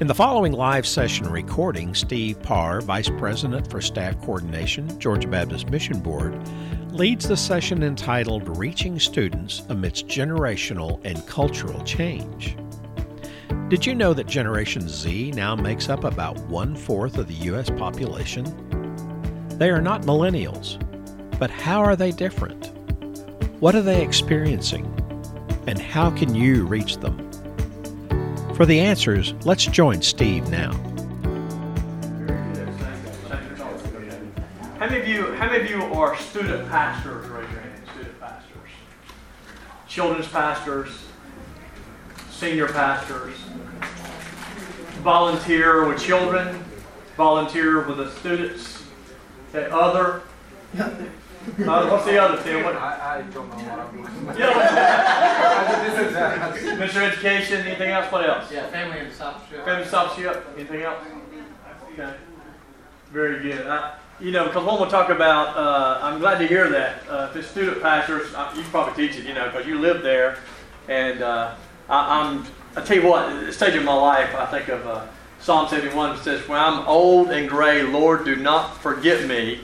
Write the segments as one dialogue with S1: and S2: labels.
S1: In the following live session recording, Steve Parr, Vice President for Staff Coordination, Georgia Baptist Mission Board, leads the session entitled Reaching Students Amidst Generational and Cultural Change. Did you know that Generation Z now makes up about one fourth of the U.S. population? They are not millennials, but how are they different? What are they experiencing? And how can you reach them? For the answers, let's join Steve now.
S2: How many of you, how many of you are student pastors? Raise your hand. Student pastors. Children's pastors. Senior pastors. Volunteer with children. Volunteer with the students. Okay, other. Uh, what's the other thing? What,
S3: I, I don't know what I'm
S2: yeah,
S3: This is, uh,
S2: Minister of Education. Anything else? What else?
S4: Yeah, family and discipleship.
S2: Family discipleship. Anything else? Okay. Very good. I, you know, because when we talk about, uh, I'm glad to hear that. Uh, if it's student pastors, uh, you can probably teach it, you know, because you live there. And uh, I, I'm, I tell you what, at this stage of my life, I think of uh, Psalm 71 says, When I'm old and gray, Lord, do not forget me,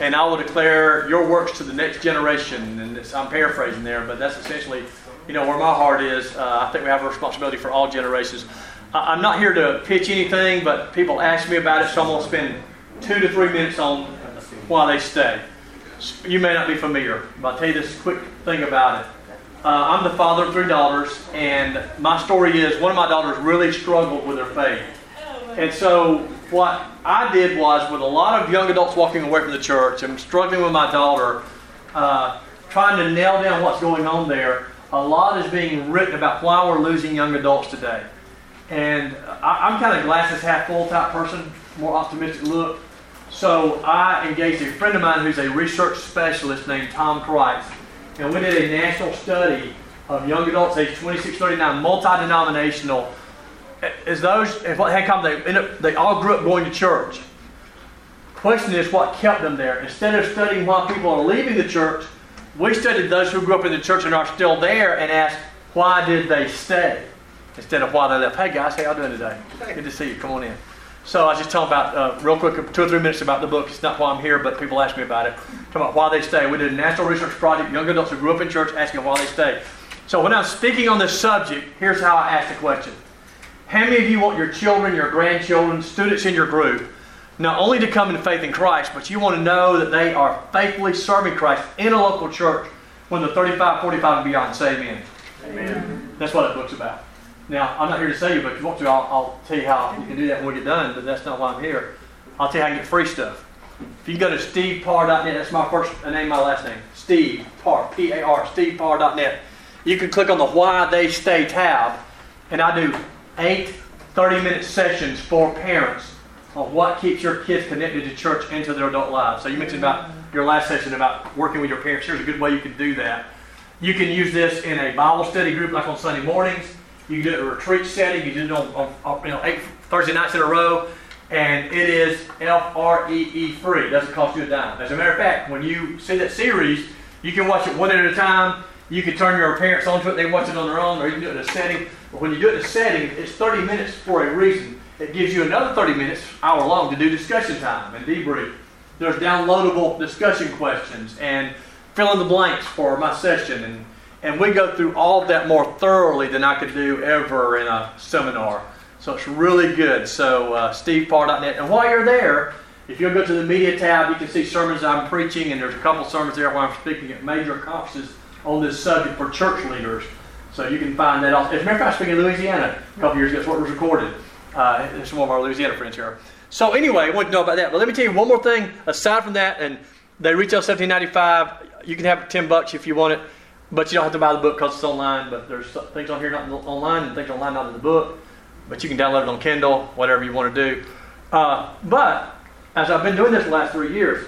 S2: and I will declare your works to the next generation. And I'm paraphrasing there, but that's essentially, you know, where my heart is. Uh, I think we have a responsibility for all generations. I, I'm not here to pitch anything, but people ask me about it, so I'm going to spend two to three minutes on why they stay. You may not be familiar, but I'll tell you this quick thing about it. Uh, I'm the father of three daughters, and my story is one of my daughters really struggled with her faith. And so, what I did was, with a lot of young adults walking away from the church and struggling with my daughter, uh, trying to nail down what's going on there, a lot is being written about why we're losing young adults today. And I, I'm kind of glasses half full type person, more optimistic look. So I engaged a friend of mine who's a research specialist named Tom Crites, and we did a national study of young adults aged 26 39, multi-denominational. As those, and what had come, they end up, they all grew up going to church. Question is, what kept them there? Instead of studying why people are leaving the church, we studied those who grew up in the church and are still there, and asked, why did they stay? Instead of why they left. Hey guys, how y'all doing today? Good to see you. Come on in. So I was just telling about, uh, real quick, two or three minutes about the book. It's not why I'm here, but people ask me about it. Talking about why they stay. We did a national research project, young adults who grew up in church asking why they stay. So when I'm speaking on this subject, here's how I ask the question. How many of you want your children, your grandchildren, students in your group, not only to come into faith in Christ, but you want to know that they are faithfully serving Christ in a local church when they're 35, 45, and beyond? Say amen. Amen. That's what that book's about. Now, I'm not here to sell you, but if you want to, I'll, I'll, tell you how you can do that when we get done, but that's not why I'm here. I'll tell you how you can get free stuff. If you go to steveparr.net, that's my first uh, name, my last name. Steve Parr, P A R, steveparr.net. You can click on the Why They Stay tab, and I do eight 30 minute sessions for parents on what keeps your kids connected to church and to their adult lives. So, you mentioned about mm-hmm. your last session about working with your parents. Here's a good way you can do that. You can use this in a Bible study group like on Sunday mornings. You can do it in a retreat setting. You can do it on, on, you know, eight Thursday nights in a row. And it is F R E E free. It doesn't cost you a dime. As a matter of fact, when you see that series, you can watch it one at a time. You can turn your parents onto it. They watch it on their own, or you can do it in a setting. But when you do it in a setting, it's 30 minutes for a reason. It gives you another 30 minutes, hour long, to do discussion time and debrief. There's downloadable discussion questions and fill in the blanks for my session. And, and we go through all of that more thoroughly than I could do ever in a seminar. So it's really good. So uh, steveparr.net. And while you're there, if you'll go to the media tab, you can see sermons I'm preaching, and there's a couple sermons there where I'm speaking at major conferences on this subject for church leaders. So you can find that. Also. As a matter of fact, speaking in Louisiana a couple years ago. That's what was recorded. Uh, there's some of our Louisiana friends here. So anyway, I want to know about that. But let me tell you one more thing. Aside from that, and they retail 17.95. You can have 10 bucks if you want it, but you don't have to buy the book because it's online. But there's things on here not online and things online not in the book. But you can download it on Kindle, whatever you want to do. Uh, but as I've been doing this the last three years,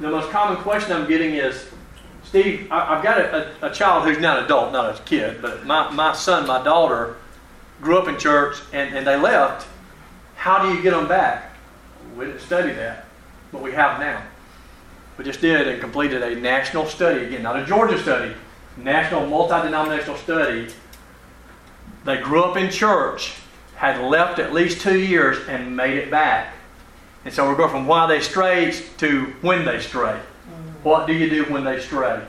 S2: the most common question I'm getting is, Steve, I, have got a, a, a, child who's not an adult, not a kid, but my, my son, my daughter, grew up in church and, and they left. How do you get them back? We didn't study that, but we have now. We just did and completed a national study, again, not a Georgia study, national multi denominational study. They grew up in church. had left at least two years and made it back. And so we're going from why they strayed to when they stray. What do you do when they stray?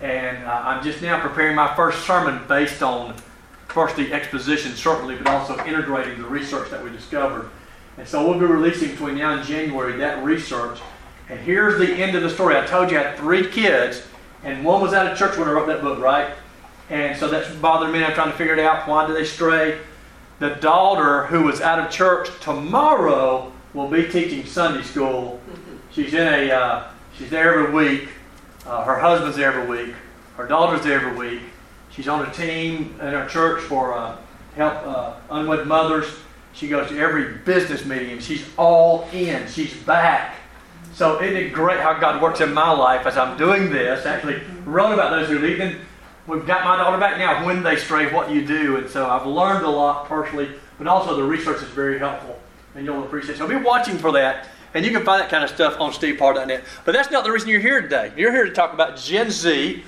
S2: And uh, I'm just now preparing my first sermon based on first the exposition, certainly, but also integrating the research that we discovered. And so we'll be releasing between now and January that research. And here's the end of the story. I told you I had three kids, and one was out of church when I wrote that book, right? And so that's bothered me. I'm trying to figure it out. Why do they stray? The daughter who was out of church tomorrow will be teaching Sunday school. She's in a uh, she's there every week. Uh, her husband's there every week. Her daughter's there every week. She's on a team in our church for uh, help uh, unwed mothers. She goes to every business meeting she's all in. She's back. So isn't it great how God works in my life as I'm doing this? Actually, wrote about those who leave. And we've got my daughter back now. When they stray, what you do. And so I've learned a lot personally, but also the research is very helpful. And you'll appreciate it. So be watching for that. And you can find that kind of stuff on steveparr.net. But that's not the reason you're here today. You're here to talk about Gen Z,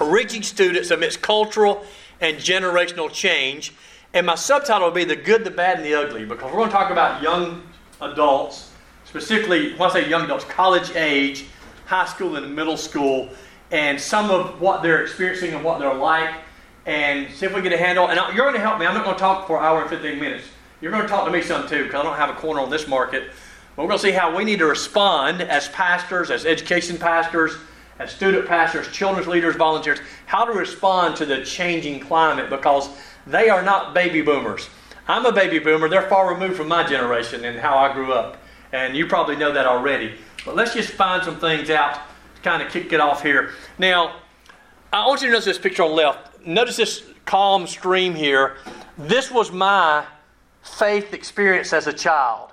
S2: reaching students amidst cultural and generational change. And my subtitle will be The Good, the Bad, and the Ugly, because we're going to talk about young adults, specifically, when I say young adults, college age, high school and middle school, and some of what they're experiencing and what they're like, and see if we get a handle. And you're going to help me. I'm not going to talk for an hour and 15 minutes. You're going to talk to me some too, because I don't have a corner on this market. But we're going to see how we need to respond as pastors, as education pastors, as student pastors, children's leaders, volunteers, how to respond to the changing climate because they are not baby boomers. I'm a baby boomer. They're far removed from my generation and how I grew up. And you probably know that already. But let's just find some things out to kind of kick it off here. Now, I want you to notice this picture on the left. Notice this calm stream here. This was my faith experience as a child.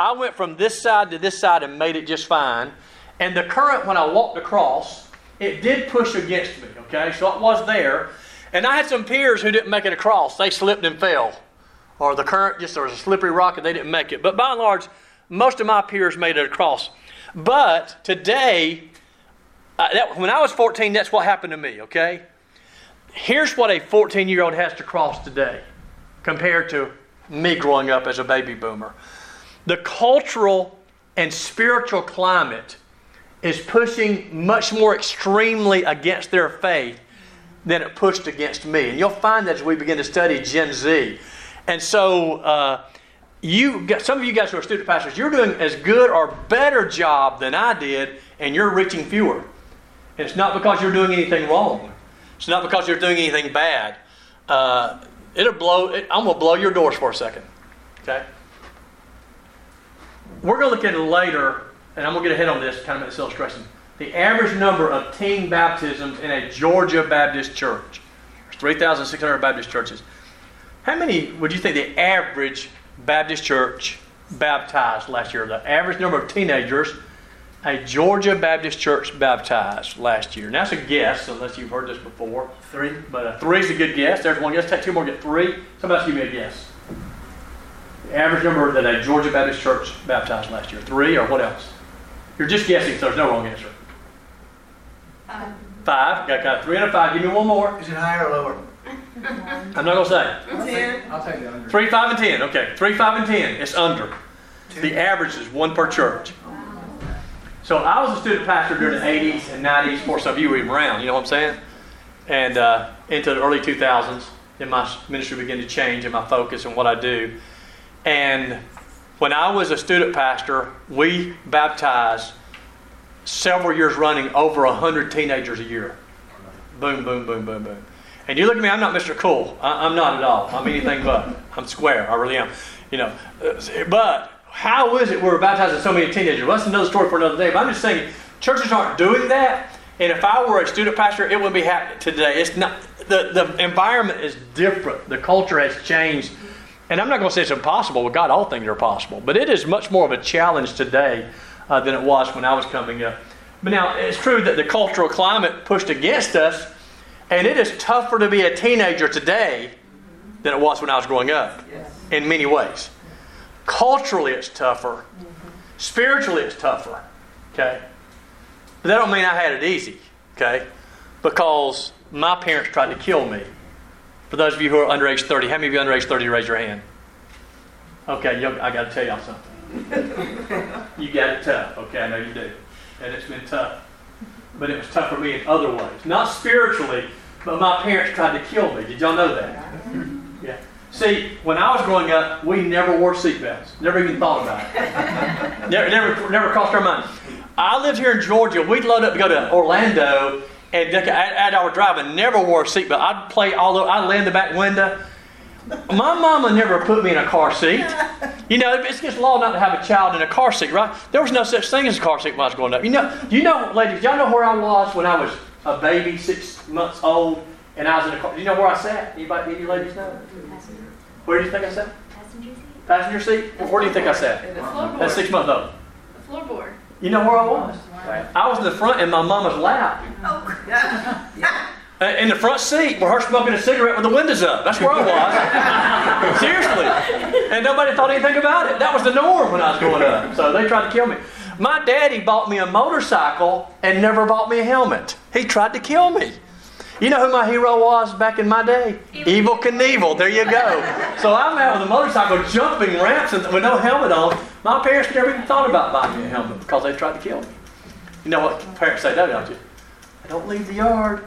S2: I went from this side to this side and made it just fine. And the current, when I walked across, it did push against me, okay? So it was there. And I had some peers who didn't make it across. They slipped and fell. Or the current, just there was a slippery rock and they didn't make it. But by and large, most of my peers made it across. But today, uh, that, when I was 14, that's what happened to me, okay? Here's what a 14 year old has to cross today compared to me growing up as a baby boomer. The cultural and spiritual climate is pushing much more extremely against their faith than it pushed against me. And you'll find that as we begin to study Gen Z. And so, uh, you some of you guys who are student pastors, you're doing as good or better job than I did, and you're reaching fewer. And it's not because you're doing anything wrong. It's not because you're doing anything bad. Uh, it'll blow. It, I'm going to blow your doors for a second. Okay. We're going to look at it later and I'm going to get ahead on this kind of this illustration. The average number of teen baptisms in a Georgia Baptist church. There's 3,600 Baptist churches. How many would you think the average Baptist church baptized last year? The average number of teenagers a Georgia Baptist church baptized last year. Now, that's a guess, unless you've heard this before.
S3: Three.
S2: But a three is a good guess. There's one guess. Take two more, get three. Somebody else give me a guess. The average number that a Georgia Baptist church baptized last year. Three or what else? You're just guessing, so there's no wrong answer.
S4: Five.
S2: Five. Got, got three out of five. Give me one more.
S3: Is it higher or lower?
S2: I'm not going to say.
S3: I'll take, I'll take the under.
S2: Three, five, and ten. Okay. Three, five, and ten. It's under. The average is one per church. So I was a student pastor during the 80s and 90s before some of you were even around. You know what I'm saying? And uh, into the early 2000s, then my ministry began to change and my focus and what I do. And when I was a student pastor, we baptized several years running over 100 teenagers a year. Boom, boom, boom, boom, boom. And you look at me, I'm not Mr. Cool. I, am not at all. I'm anything but. I'm square. I really am. You know, uh, but how is it we're baptizing so many teenagers? Well, that's another story for another day. But I'm just saying, churches aren't doing that. And if I were a student pastor, it wouldn't be happening today. It's not the, the environment is different. The culture has changed and I'm not going to say it's impossible. With God, all things are possible. But it is much more of a challenge today uh, than it was when I was coming up. But now, it's true that the cultural climate pushed against us, and it is tougher to be a teenager today than it was when I was growing up yes. in many ways. Culturally, it's tougher. Mm-hmm. Spiritually, it's tougher. Okay? But that don't mean I had it easy. Okay? Because my parents tried to kill me. For those of you who are under age 30, how many of you under age 30 raise your hand? Okay, I got to tell y'all something. you got it tough. Okay, I know you do, and it's been tough. But it was tough for me in other ways, not spiritually, but my parents tried to kill me. Did y'all know that? Yeah. See, when I was growing up, we never wore seatbelts. Never even thought about it. never, never, never crossed our mind. I lived here in Georgia. We'd load up to go to Orlando, and at our drive, and never wore a seatbelt. I'd play all the. I'd lay in the back window. My mama never put me in a car seat. You know, it's against law not to have a child in a car seat, right? There was no such thing as a car seat when I was growing up. You know, you know, ladies, y'all know where I was when I was a baby, six months old, and I was in a car. Do you know where I sat? Anybody, any ladies know? Passenger. Seat. Where do you think I sat?
S4: Passenger seat?
S2: Passenger seat? Where do you think I sat? At six months old.
S4: The floorboard.
S2: You know where I was? I was in the front in my mama's lap.
S4: Oh, yeah.
S2: In the front seat with her smoking a cigarette with the windows up. That's where I was. Seriously. And nobody thought anything about it. That was the norm when I was growing up. So they tried to kill me. My daddy bought me a motorcycle and never bought me a helmet. He tried to kill me. You know who my hero was back in my day? Evel Knievel. There you go. So I'm out with a motorcycle jumping ramps with no helmet on. My parents never even thought about buying me a helmet because they tried to kill me. You know what parents say, don't you? Don't leave the yard.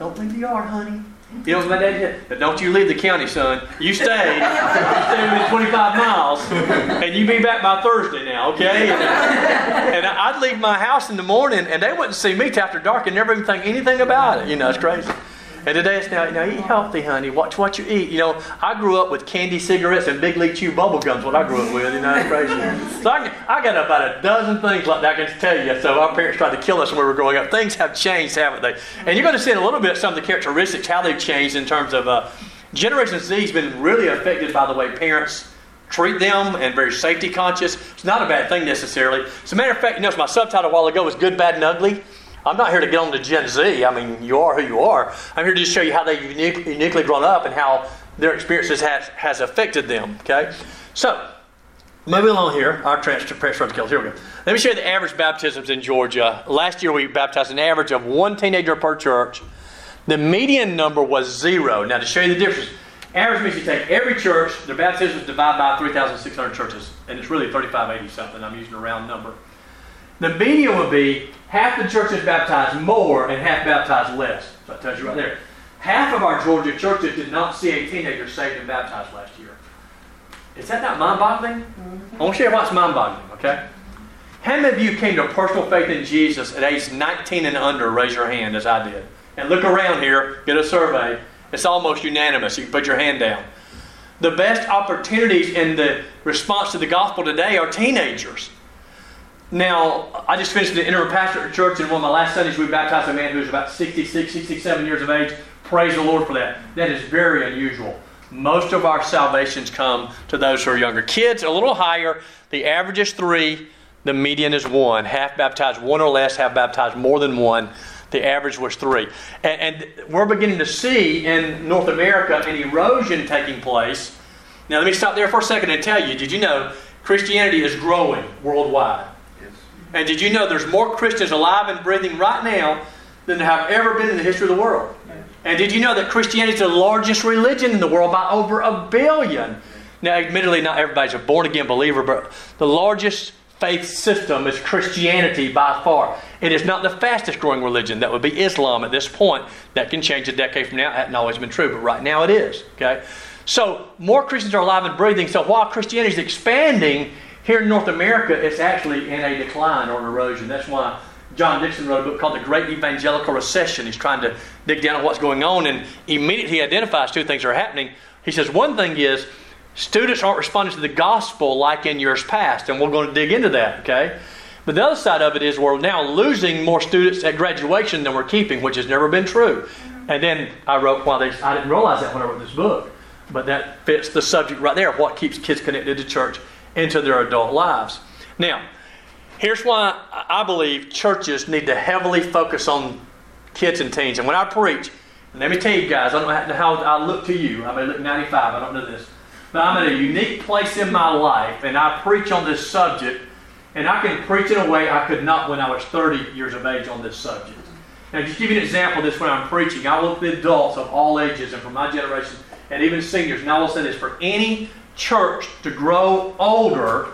S2: Don't leave the yard, honey. You know what my dad? But don't you leave the county, son. You stay. you stay within 25 miles, and you be back by Thursday now, okay? And I'd leave my house in the morning, and they wouldn't see me till after dark and never even think anything about it. You know, it's crazy. And today it's now, you know, eat healthy, honey. Watch what you eat. You know, I grew up with candy cigarettes and Big League Chew bubble gums. What I grew up with, you know, it's crazy. so I, I got about a dozen things like that I can tell you. So our parents tried to kill us when we were growing up. Things have changed, haven't they? And you're going to see in a little bit some of the characteristics how they've changed in terms of uh, Generation Z has been really affected by the way parents treat them and very safety conscious. It's not a bad thing necessarily. As a matter of fact, you know, my subtitle a while ago was Good, Bad, and Ugly. I'm not here to get on to Gen Z. I mean, you are who you are. I'm here to just show you how they've unique, uniquely grown up and how their experiences has, has affected them. Okay? So, moving along here, our transfer skills. Here we go. Let me show you the average baptisms in Georgia. Last year we baptized an average of one teenager per church. The median number was zero. Now, to show you the difference, average means you take every church, their baptisms divide by 3,600 churches, and it's really 3,580 something. I'm using a round number. The median would be half the churches baptized more and half baptized less. So that tells you right there. Half of our Georgia churches did not see a teenager saved and baptized last year. Is that not mind boggling? Mm-hmm. I want to you what's mind boggling, okay? How many of you came to personal faith in Jesus at age 19 and under? Raise your hand as I did. And look around here, get a survey. It's almost unanimous. You can put your hand down. The best opportunities in the response to the gospel today are teenagers. Now, I just finished an interim pastor at church, and one of my last Sundays, we baptized a man who was about 66, 67 years of age. Praise the Lord for that. That is very unusual. Most of our salvations come to those who are younger. Kids, a little higher. The average is three, the median is one. Half baptized one or less, half baptized more than one. The average was three. And, and we're beginning to see in North America an erosion taking place. Now, let me stop there for a second and tell you did you know Christianity is growing worldwide? And did you know there's more Christians alive and breathing right now than there have ever been in the history of the world? And did you know that Christianity is the largest religion in the world by over a billion? Now, admittedly, not everybody's a born again believer, but the largest faith system is Christianity by far. It is not the fastest growing religion. That would be Islam at this point. That can change a decade from now. It hasn't always been true, but right now it is. Okay? So, more Christians are alive and breathing. So, while Christianity is expanding, here in North America, it's actually in a decline or an erosion. That's why John Dickerson wrote a book called The Great Evangelical Recession. He's trying to dig down on what's going on, and immediately he identifies two things are happening. He says one thing is students aren't responding to the gospel like in years past, and we're going to dig into that, okay? But the other side of it is we're now losing more students at graduation than we're keeping, which has never been true. Mm-hmm. And then I wrote, well, they, I didn't realize that when I wrote this book, but that fits the subject right there what keeps kids connected to church into their adult lives. Now, here's why I believe churches need to heavily focus on kids and teens. And when I preach, let me tell you guys, I don't know how I look to you. I may look 95, I don't know this. But I'm in a unique place in my life, and I preach on this subject, and I can preach in a way I could not when I was 30 years of age on this subject. Now, just give you an example of this when I'm preaching. I look at adults of all ages and from my generation, and even seniors, and I will say this for any church to grow older,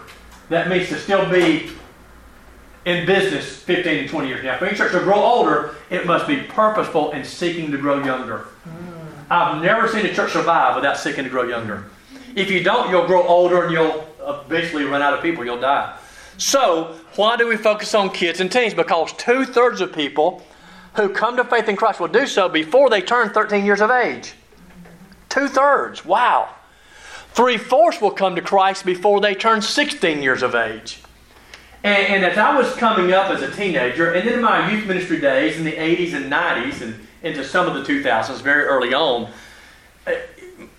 S2: that means to still be in business 15 and 20 years now. For any church to grow older, it must be purposeful and seeking to grow younger. Hmm. I've never seen a church survive without seeking to grow younger. If you don't, you'll grow older and you'll eventually run out of people. You'll die. So, why do we focus on kids and teens? Because two thirds of people who come to faith in Christ will do so before they turn 13 years of age. Two thirds. Wow. Three fourths will come to Christ before they turn 16 years of age. And, and, as I was coming up as a teenager, and then in my youth ministry days in the 80s and 90s, and into some of the 2000s, very early on, uh,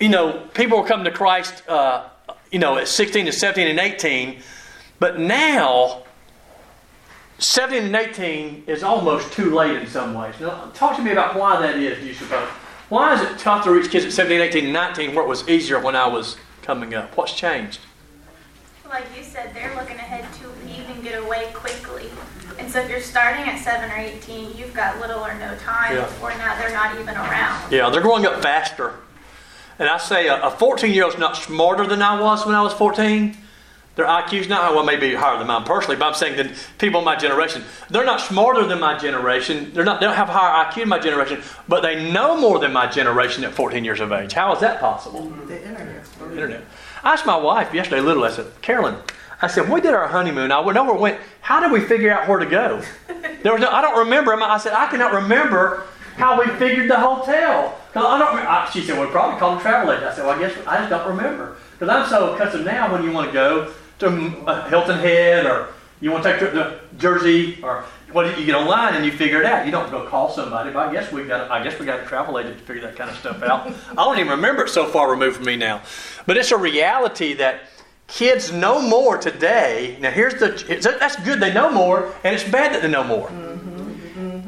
S2: you know, people were coming to Christ, uh, you know, at 16 and 17 and 18. But now, 17 and 18 is almost too late in some ways. Now, talk to me about why that is, do you suppose? Why is it tough to reach kids at 17, 18, and 19 where it was easier when I was coming up? What's changed?
S4: Like you said, they're looking ahead to even get away quickly. And so if you're starting at 7 or 18, you've got little or no time
S2: Yeah.
S4: before now they're not even around.
S2: Yeah, they're growing up faster. And I say a 14 year old's not smarter than I was when I was 14. Their IQ's not, well, maybe higher than mine personally, but I'm saying that people in my generation, they're not smarter than my generation. They're not, they don't have higher IQ than my generation, but they know more than my generation at 14 years of age. How is that possible?
S3: The internet.
S2: Internet. I asked my wife yesterday, little, I said, Carolyn, I said, when we did our honeymoon, I went nowhere went, how did we figure out where to go? There was no, I don't remember. I said, I cannot remember how we figured the hotel. I don't, I, she said, well, we probably called a travel agent. I said, well, I guess I just don't remember. Because I'm so accustomed now when you want to go to uh, Hilton Head or you want to take a trip to Jersey or what you get online and you figure it out. You don't go call somebody. But I guess we got I guess we got a travel agent to figure that kind of stuff out. I don't even remember it so far removed from me now. But it's a reality that kids know more today. Now here's the that's good they know more and it's bad that they know more.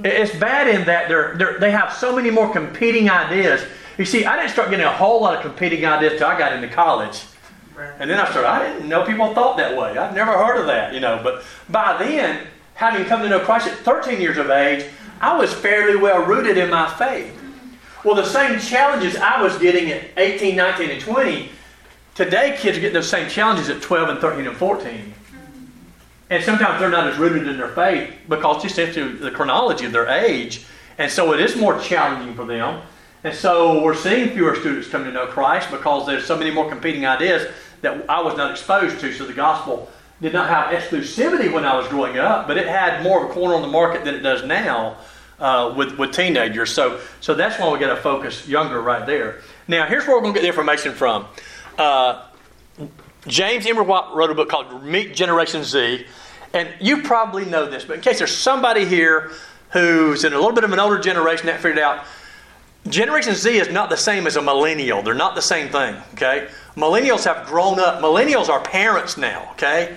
S2: It's bad in that they're, they're, they have so many more competing ideas. You see, I didn't start getting a whole lot of competing ideas till I got into college. And then I started, I didn't know people thought that way. I'd never heard of that, you know. But by then, having come to know Christ at 13 years of age, I was fairly well rooted in my faith. Well, the same challenges I was getting at 18, 19, and 20, today kids are getting those same challenges at 12 and 13 and 14. And sometimes they're not as rooted in their faith because just into the chronology of their age. And so it is more challenging for them. And so we're seeing fewer students come to know Christ because there's so many more competing ideas that I was not exposed to. So the gospel did not have exclusivity when I was growing up, but it had more of a corner on the market than it does now uh, with, with teenagers. So, so that's why we got to focus younger right there. Now, here's where we're going to get the information from. Uh, James Emery wrote a book called Meet Generation Z. And you probably know this, but in case there's somebody here who's in a little bit of an older generation that figured out, Generation Z is not the same as a millennial. They're not the same thing, okay? Millennials have grown up. Millennials are parents now, okay?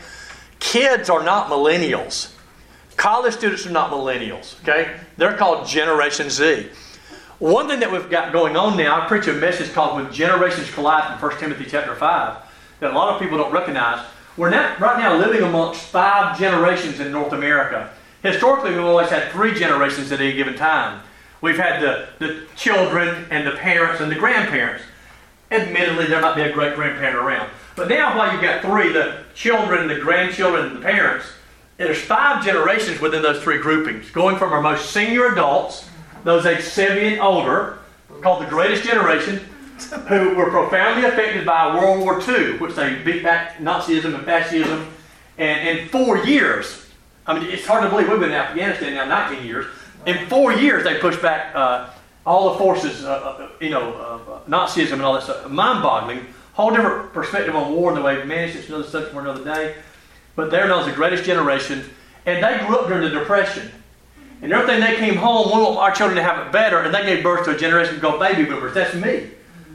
S2: Kids are not millennials. College students are not millennials, okay? They're called Generation Z. One thing that we've got going on now, I preach a message called When Generations Collide from 1 Timothy chapter 5 that a lot of people don't recognize. We're not, right now living amongst five generations in North America. Historically, we've always had three generations at any given time. We've had the, the children and the parents and the grandparents. Admittedly, there might be a great grandparent around. But now, while you've got three the children, the grandchildren, and the parents there's five generations within those three groupings, going from our most senior adults, those aged 70 and older, called the greatest generation, who were profoundly affected by World War II, which they beat back Nazism and fascism. And in four years, I mean, it's hard to believe we've been in Afghanistan now 19 years. In four years, they pushed back uh, all the forces, uh, uh, you know, uh, Nazism and all that stuff. Mind-boggling. Whole different perspective on war and the way we managed. It's another subject for another day. But they're known as the greatest generation. And they grew up during the Depression. And everything they came home, we want our children to have it better, and they gave birth to a generation called baby boomers. That's me.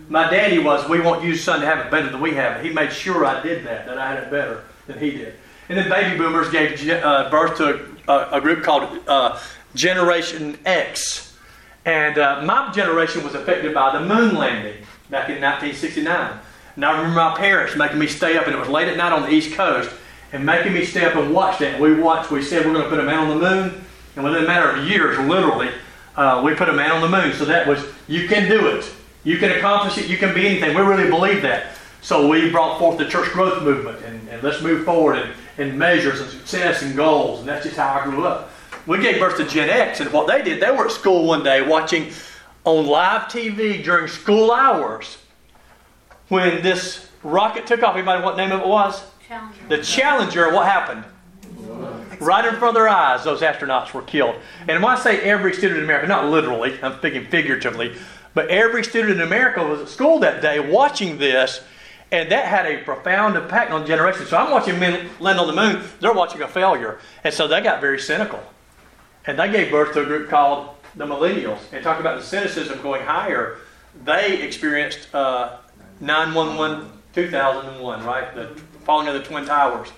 S2: My daddy was, we want you, son, to have it better than we have it. He made sure I did that, that I had it better than he did. And then baby boomers gave uh, birth to a, a, group called uh, Generation X. And uh, my generation was affected by the moon landing back in 1969. And I remember my parents making me stay up, and it was late at night on the East Coast, and making me stay up and watch that. We watched, we said we're going to put a man on the moon. And within a matter of years, literally, uh, we put a man on the moon. So that was, you can do it. You can accomplish it. You can be anything. We really believe that. So we brought forth the church growth movement and, and let's move forward and, and measures and success and goals. And that's just how I grew up. We gave birth to Gen X, and what they did, they were at school one day watching on live TV during school hours when this rocket took off. Anybody what name of it was?
S4: Challenger.
S2: The Challenger, what happened? Right in front of their eyes, those astronauts were killed. And when I say every student in America, not literally, I'm speaking figuratively, but every student in America was at school that day watching this, and that had a profound impact on generations. So I'm watching men land on the moon, they're watching a failure. And so they got very cynical. And they gave birth to a group called the Millennials. And talk about the cynicism going higher. They experienced uh, 911 2001, right? The falling of the Twin Towers.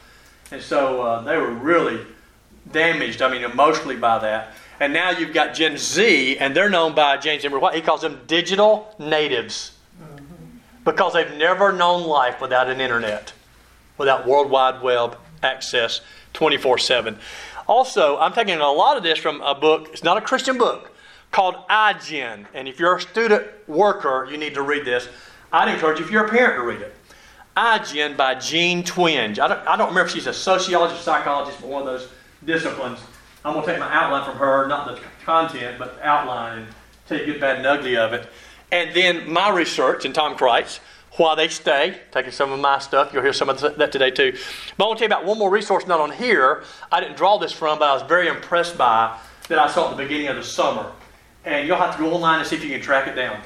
S2: And so uh, they were really damaged, I mean, emotionally by that. And now you've got Gen Z, and they're known by James Emery White. He calls them digital natives because they've never known life without an internet, without World Wide Web access 24 7. Also, I'm taking a lot of this from a book, it's not a Christian book, called iGen. And if you're a student worker, you need to read this. I'd encourage you, if you're a parent, to read it. iGen by Jean Twenge. I don't, I don't remember if she's a sociologist, or psychologist, but one of those disciplines. I'm going to take my outline from her, not the content, but the outline, and tell you good, bad, and ugly of it. And then my research, and Tom Crites, Why They Stay, taking some of my stuff. You'll hear some of that today too. But I want to tell you about one more resource not on here. I didn't draw this from, but I was very impressed by that I saw at the beginning of the summer. And you'll have to go online and see if you can track it down.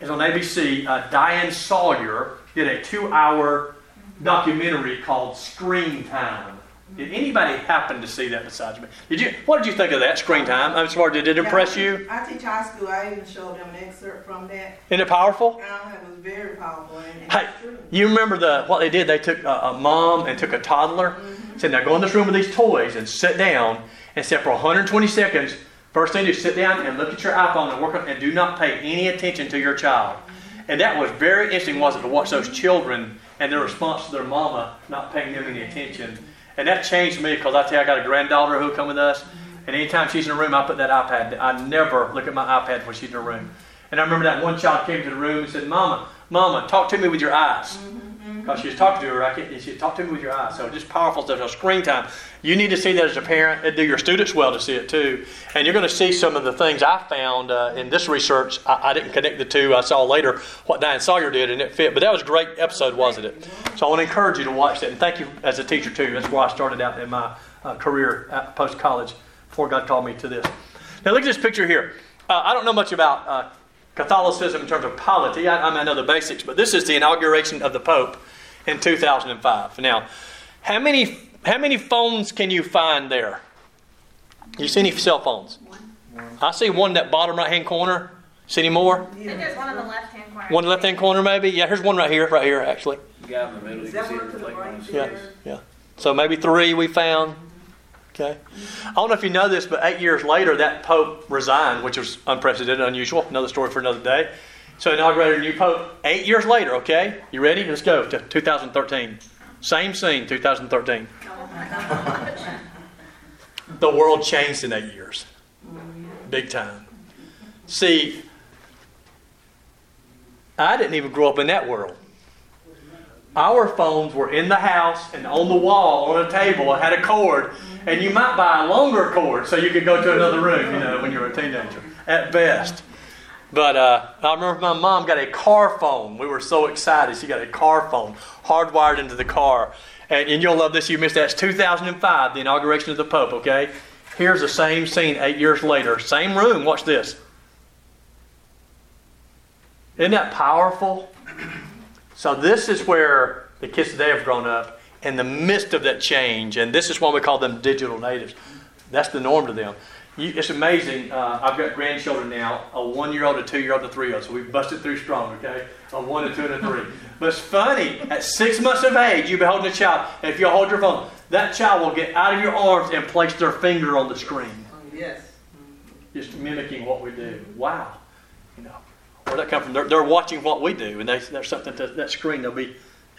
S2: It's on ABC. Uh, Diane Sawyer did a two hour documentary called Screen Time. Did anybody happen to see that besides me? Did you? What did you think of that screen time? I'm sorry, did it impress you?
S5: I teach high school. I even showed them an excerpt from that.
S2: Isn't it powerful?
S5: Uh, it was very powerful. And,
S2: Hey, you remember the what they did? They took a, a mom and took a toddler. Said, "Now go in this room with these toys and sit down." And said, "For 120 seconds, first thing you do, sit down and look at your iPhone and work on, and do not pay any attention to your child." And that was very interesting, wasn't it, to watch those children and their response to their mama not paying them any attention. And that changed me because I tell you, I got a granddaughter who'll come with us, and anytime she's in a room, I put that iPad. I never look at my iPad when she's in a room. And I remember that one child came to the room and said, "Mama, Mama, talk to me with your eyes." Mm-hmm. Because she was talking to her, I can't, she said, talk to me with your eyes. So just powerful stuff. Screen time. You need to see that as a parent. It'd do your students well to see it too. And you're going to see some of the things I found uh, in this research. I, I didn't connect the two. I saw later what Diane Sawyer did, and it fit. But that was a great episode, wasn't it? So I want to encourage you to watch that. And thank you as a teacher too. That's where I started out in my uh, career post college before God called me to this. Now look at this picture here. Uh, I don't know much about uh, Catholicism in terms of polity. I, I, know the basics, but this is the inauguration of the Pope in 2005. Now, how many how many phones can you find there? You see any cell phones? I see one in that bottom right hand corner. See any more?
S4: I think there's one on the left hand corner.
S2: One left hand corner, maybe. Yeah, here's one right here, right here, actually.
S3: The guy in the middle, you can see
S5: one
S3: the
S5: to the
S3: flag
S5: right
S2: Yeah, yeah. So maybe three we found. Okay. I don't know if you know this, but eight years later, that Pope resigned, which was unprecedented, unusual. Another story for another day. So inaugurated a new Pope eight years later. Okay, you ready? Let's go to 2013. Same scene, 2013. The world changed in eight years, big time. See, I didn't even grow up in that world. Our phones were in the house and on the wall on a table. It had a cord, and you might buy a longer cord so you could go to another room. You know, when you were a teenager, at best. But uh, I remember my mom got a car phone. We were so excited. She got a car phone hardwired into the car. And, and you'll love this. You missed that. It's 2005, the inauguration of the Pope, okay? Here's the same scene eight years later. Same room. Watch this. Isn't that powerful? So, this is where the kids today have grown up in the midst of that change. And this is why we call them digital natives. That's the norm to them. You, it's amazing. Uh, I've got grandchildren now a one year old, a two year old, a three year old. So we've busted through strong, okay? A one, a two, and a three. But it's funny. At six months of age, you be holding a child. And if you hold your phone, that child will get out of your arms and place their finger on the screen,
S5: Yes.
S2: just mimicking what we do. Wow. Where'd that come from? They're, they're watching what we do, and they, there's something to that screen. They'll be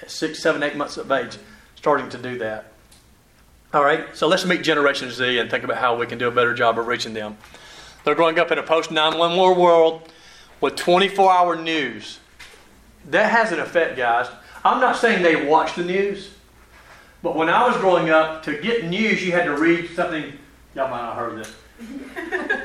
S2: six, seven, eight months of age starting to do that. All right, so let's meet Generation Z and think about how we can do a better job of reaching them. They're growing up in a post 911 world with 24 hour news. That has an effect, guys. I'm not saying they watch the news, but when I was growing up, to get news, you had to read something. Y'all might not have heard this.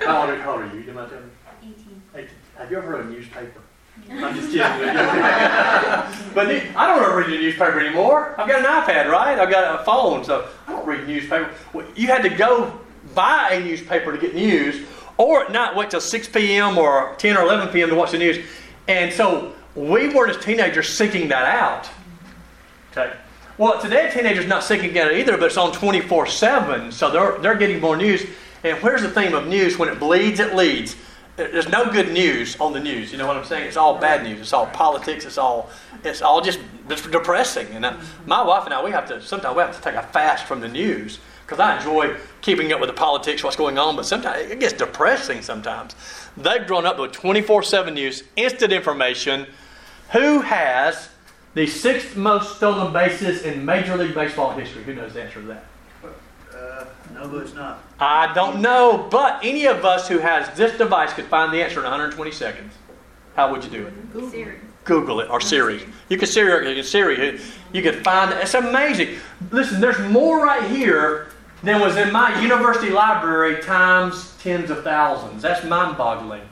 S2: how, old are, how old are you? You might tell me.
S4: 18.
S2: 18. Have you ever read a newspaper? I'm just kidding. but I don't ever read a newspaper anymore. I've got an iPad, right? I've got a phone, so I don't read a newspaper. Well, you had to go buy a newspaper to get news, or at night wait till 6 p.m. or 10 or 11 p.m. to watch the news. And so we weren't as teenagers seeking that out. Okay. Well, today teenagers not seeking it either, but it's on 24/7, so they're they're getting more news. And where's the theme of news? When it bleeds, it leads. There's no good news on the news. You know what I'm saying? It's all bad news. It's all politics. It's all it's all just it's depressing. And I, my wife and I, we have to sometimes we have to take a fast from the news because I enjoy keeping up with the politics, what's going on. But sometimes it gets depressing. Sometimes they've grown up with 24/7 news, instant information. Who has the sixth most stolen bases in Major League Baseball history? Who knows the answer to that?
S3: Uh, no, but it's not.
S2: I don't know, but any of us who has this device could find the answer in 120 seconds. How would you do it?
S4: Siri.
S2: Google it or Siri. You can Siri, you can Siri, you can find it. It's amazing. Listen, there's more right here than was in my university library times tens of thousands. That's mind-boggling.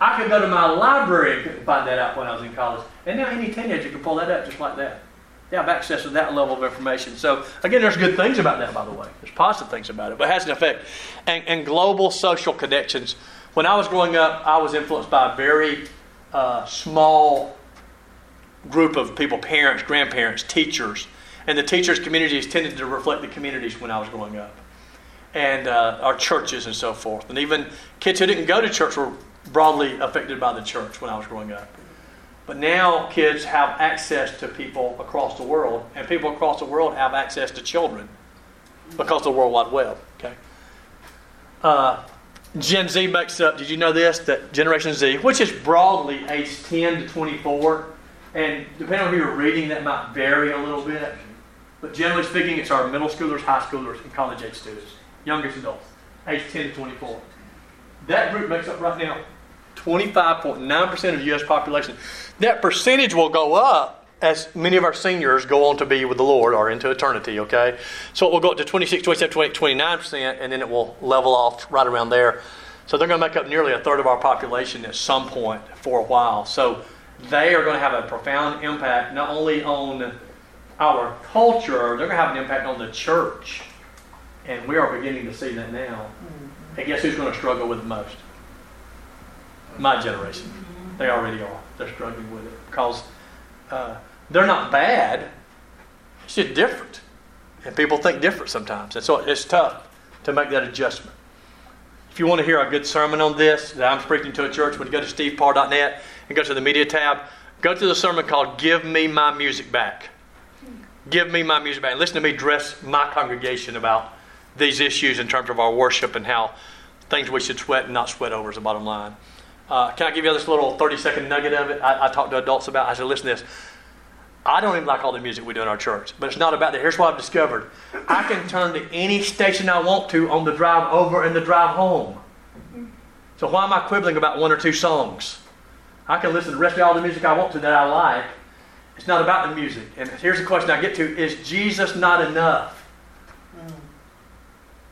S2: I could go to my library and couldn't find that out when I was in college. And now any teenager can pull that up just like that. They have access to that level of information. So, again, there's good things about that, by the way. There's positive things about it, but it has an effect. And, and global social connections. When I was growing up, I was influenced by a very uh, small group of people parents, grandparents, teachers. And the teachers' communities tended to reflect the communities when I was growing up, and uh, our churches and so forth. And even kids who didn't go to church were broadly affected by the church when I was growing up. But now kids have access to people across the world, and people across the world have access to children because of the World Wide Web. Okay. Uh, Gen Z makes up. Did you know this? That Generation Z, which is broadly age 10 to 24, and depending on who you're reading, that might vary a little bit. But generally speaking, it's our middle schoolers, high schoolers, and college age students, youngest adults, age 10 to 24. That group makes up right now 25.9% of the U.S. population. That percentage will go up as many of our seniors go on to be with the Lord or into eternity, okay? So it will go up to 26, 27, 28, 29%, and then it will level off right around there. So they're going to make up nearly a third of our population at some point for a while. So they are going to have a profound impact not only on our culture, they're going to have an impact on the church. And we are beginning to see that now. And guess who's going to struggle with it most? My generation. They already are. They're struggling with it because uh, they're not bad. It's just different. And people think different sometimes. And so it's tough to make that adjustment. If you want to hear a good sermon on this that I'm speaking to a church, you go to steveparr.net and go to the media tab, go to the sermon called Give Me My Music Back. Give me my music back. And listen to me dress my congregation about these issues in terms of our worship and how things we should sweat and not sweat over is the bottom line. Uh, can I give you this little 30 second nugget of it? I, I talk to adults about. I said, listen to this. I don't even like all the music we do in our church, but it's not about that. Here's what I've discovered: I can turn to any station I want to on the drive over and the drive home. So why am I quibbling about one or two songs? I can listen to the rest of all the music I want to that I like. It's not about the music. And here's the question I get to: Is Jesus not enough?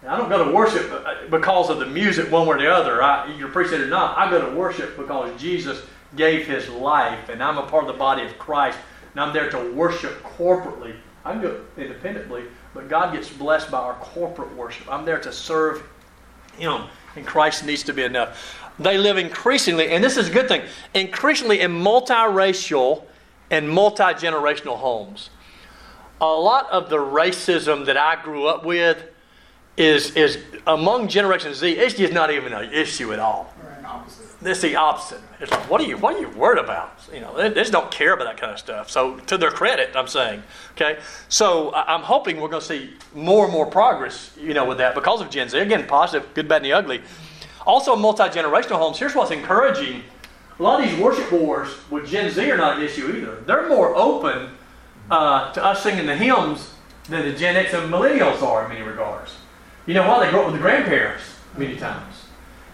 S2: I don't go to worship uh, because of the music one way or the other. I, you appreciate it or not. I go to worship because Jesus gave his life, and I'm a part of the body of Christ, and I'm there to worship corporately. I can go independently, but God gets blessed by our corporate worship. I'm there to serve him, and Christ needs to be enough. They live increasingly, and this is a good thing, increasingly in multiracial and multi generational homes. A lot of the racism that I grew up with is is among Generation Z, it's just not even an issue at all. It's the opposite. It's like, what are you what are you worried about? You know, they, they just don't care about that kind of stuff. So to their credit, I'm saying, okay. So I'm hoping we're going to see more and more progress, you know, with that because of Gen Z. Again, positive, good, bad, and the ugly. Also, multi generational homes. Here's what's encouraging: a lot of these worship wars with Gen Z are not an issue either. They're more open uh, to us singing the hymns than the Gen X and millennials are in many regards. You know why? They grew up with the grandparents many times.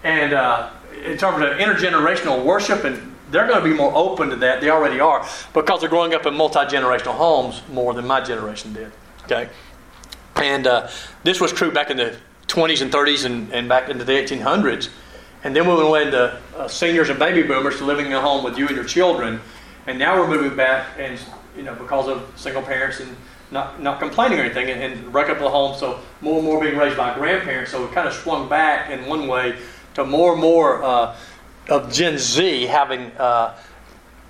S2: And uh, in terms of intergenerational worship and they're going to be more open to that. They already are because they're growing up in multi generational homes more than my generation did. Okay, and uh, this was true back in the 20s and 30s and, and back into the 1800s. And then we went away into uh, seniors and baby boomers to living in a home with you and your children. And now we're moving back, and you know, because of single parents and not, not complaining or anything, and, and up the home, so more and more being raised by grandparents. So we kind of swung back in one way to more and more uh, of Gen Z having uh,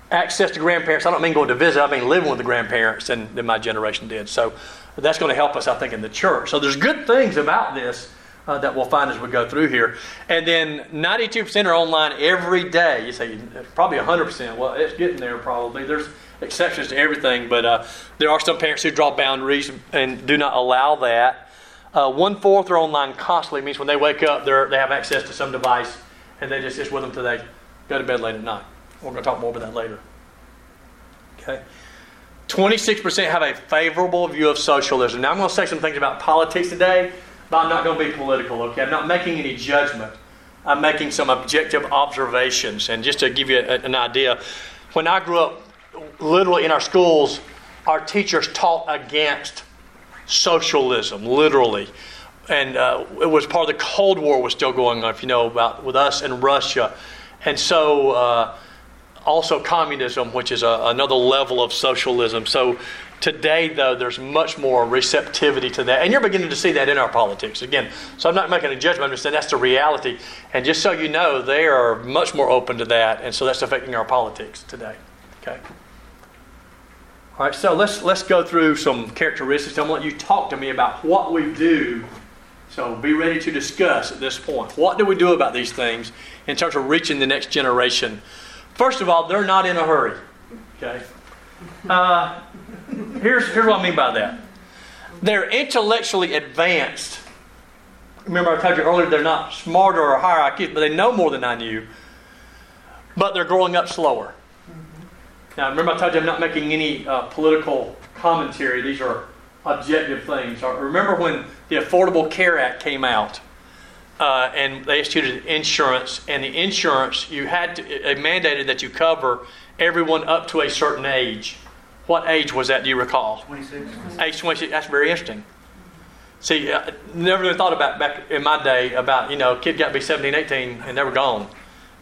S2: access to grandparents. I don't mean going to visit, I mean living with the grandparents than, than my generation did. So that's going to help us, I think, in the church. So there's good things about this. Uh, that we'll find as we go through here. And then 92% are online every day. You say probably 100%. Well, it's getting there probably. There's exceptions to everything, but uh, there are some parents who draw boundaries and do not allow that. Uh, one fourth are online constantly means when they wake up, they they have access to some device and they just sit with them till they go to bed late at night. We're going to talk more about that later. Okay. 26% have a favorable view of socialism. Now, I'm going to say some things about politics today but I'm not going to be political, okay? I'm not making any judgment. I'm making some objective observations. And just to give you an idea, when I grew up, literally in our schools, our teachers taught against socialism, literally. And uh, it was part of the Cold War was still going on, if you know about with us and Russia. And so, uh, also communism, which is a, another level of socialism. So Today, though, there's much more receptivity to that. And you're beginning to see that in our politics. Again, so I'm not making a judgment, I'm just saying that's the reality. And just so you know, they are much more open to that. And so that's affecting our politics today. Okay? All right, so let's, let's go through some characteristics. I'm going to let you talk to me about what we do. So be ready to discuss at this point. What do we do about these things in terms of reaching the next generation? First of all, they're not in a hurry. Okay? Uh, here's, here's what I mean by that. They're intellectually advanced. Remember, I told you earlier they're not smarter or higher IQ, but they know more than I knew. But they're growing up slower. Now, remember, I told you I'm not making any uh, political commentary. These are objective things. Remember when the Affordable Care Act came out? Uh, and they instituted insurance, and the insurance you had to, it mandated that you cover everyone up to a certain age. What age was that, do you recall?
S3: 26.
S2: Age 26. That's very interesting. See, I never really thought about back in my day about, you know, kid got to be 17, 18, and they were gone.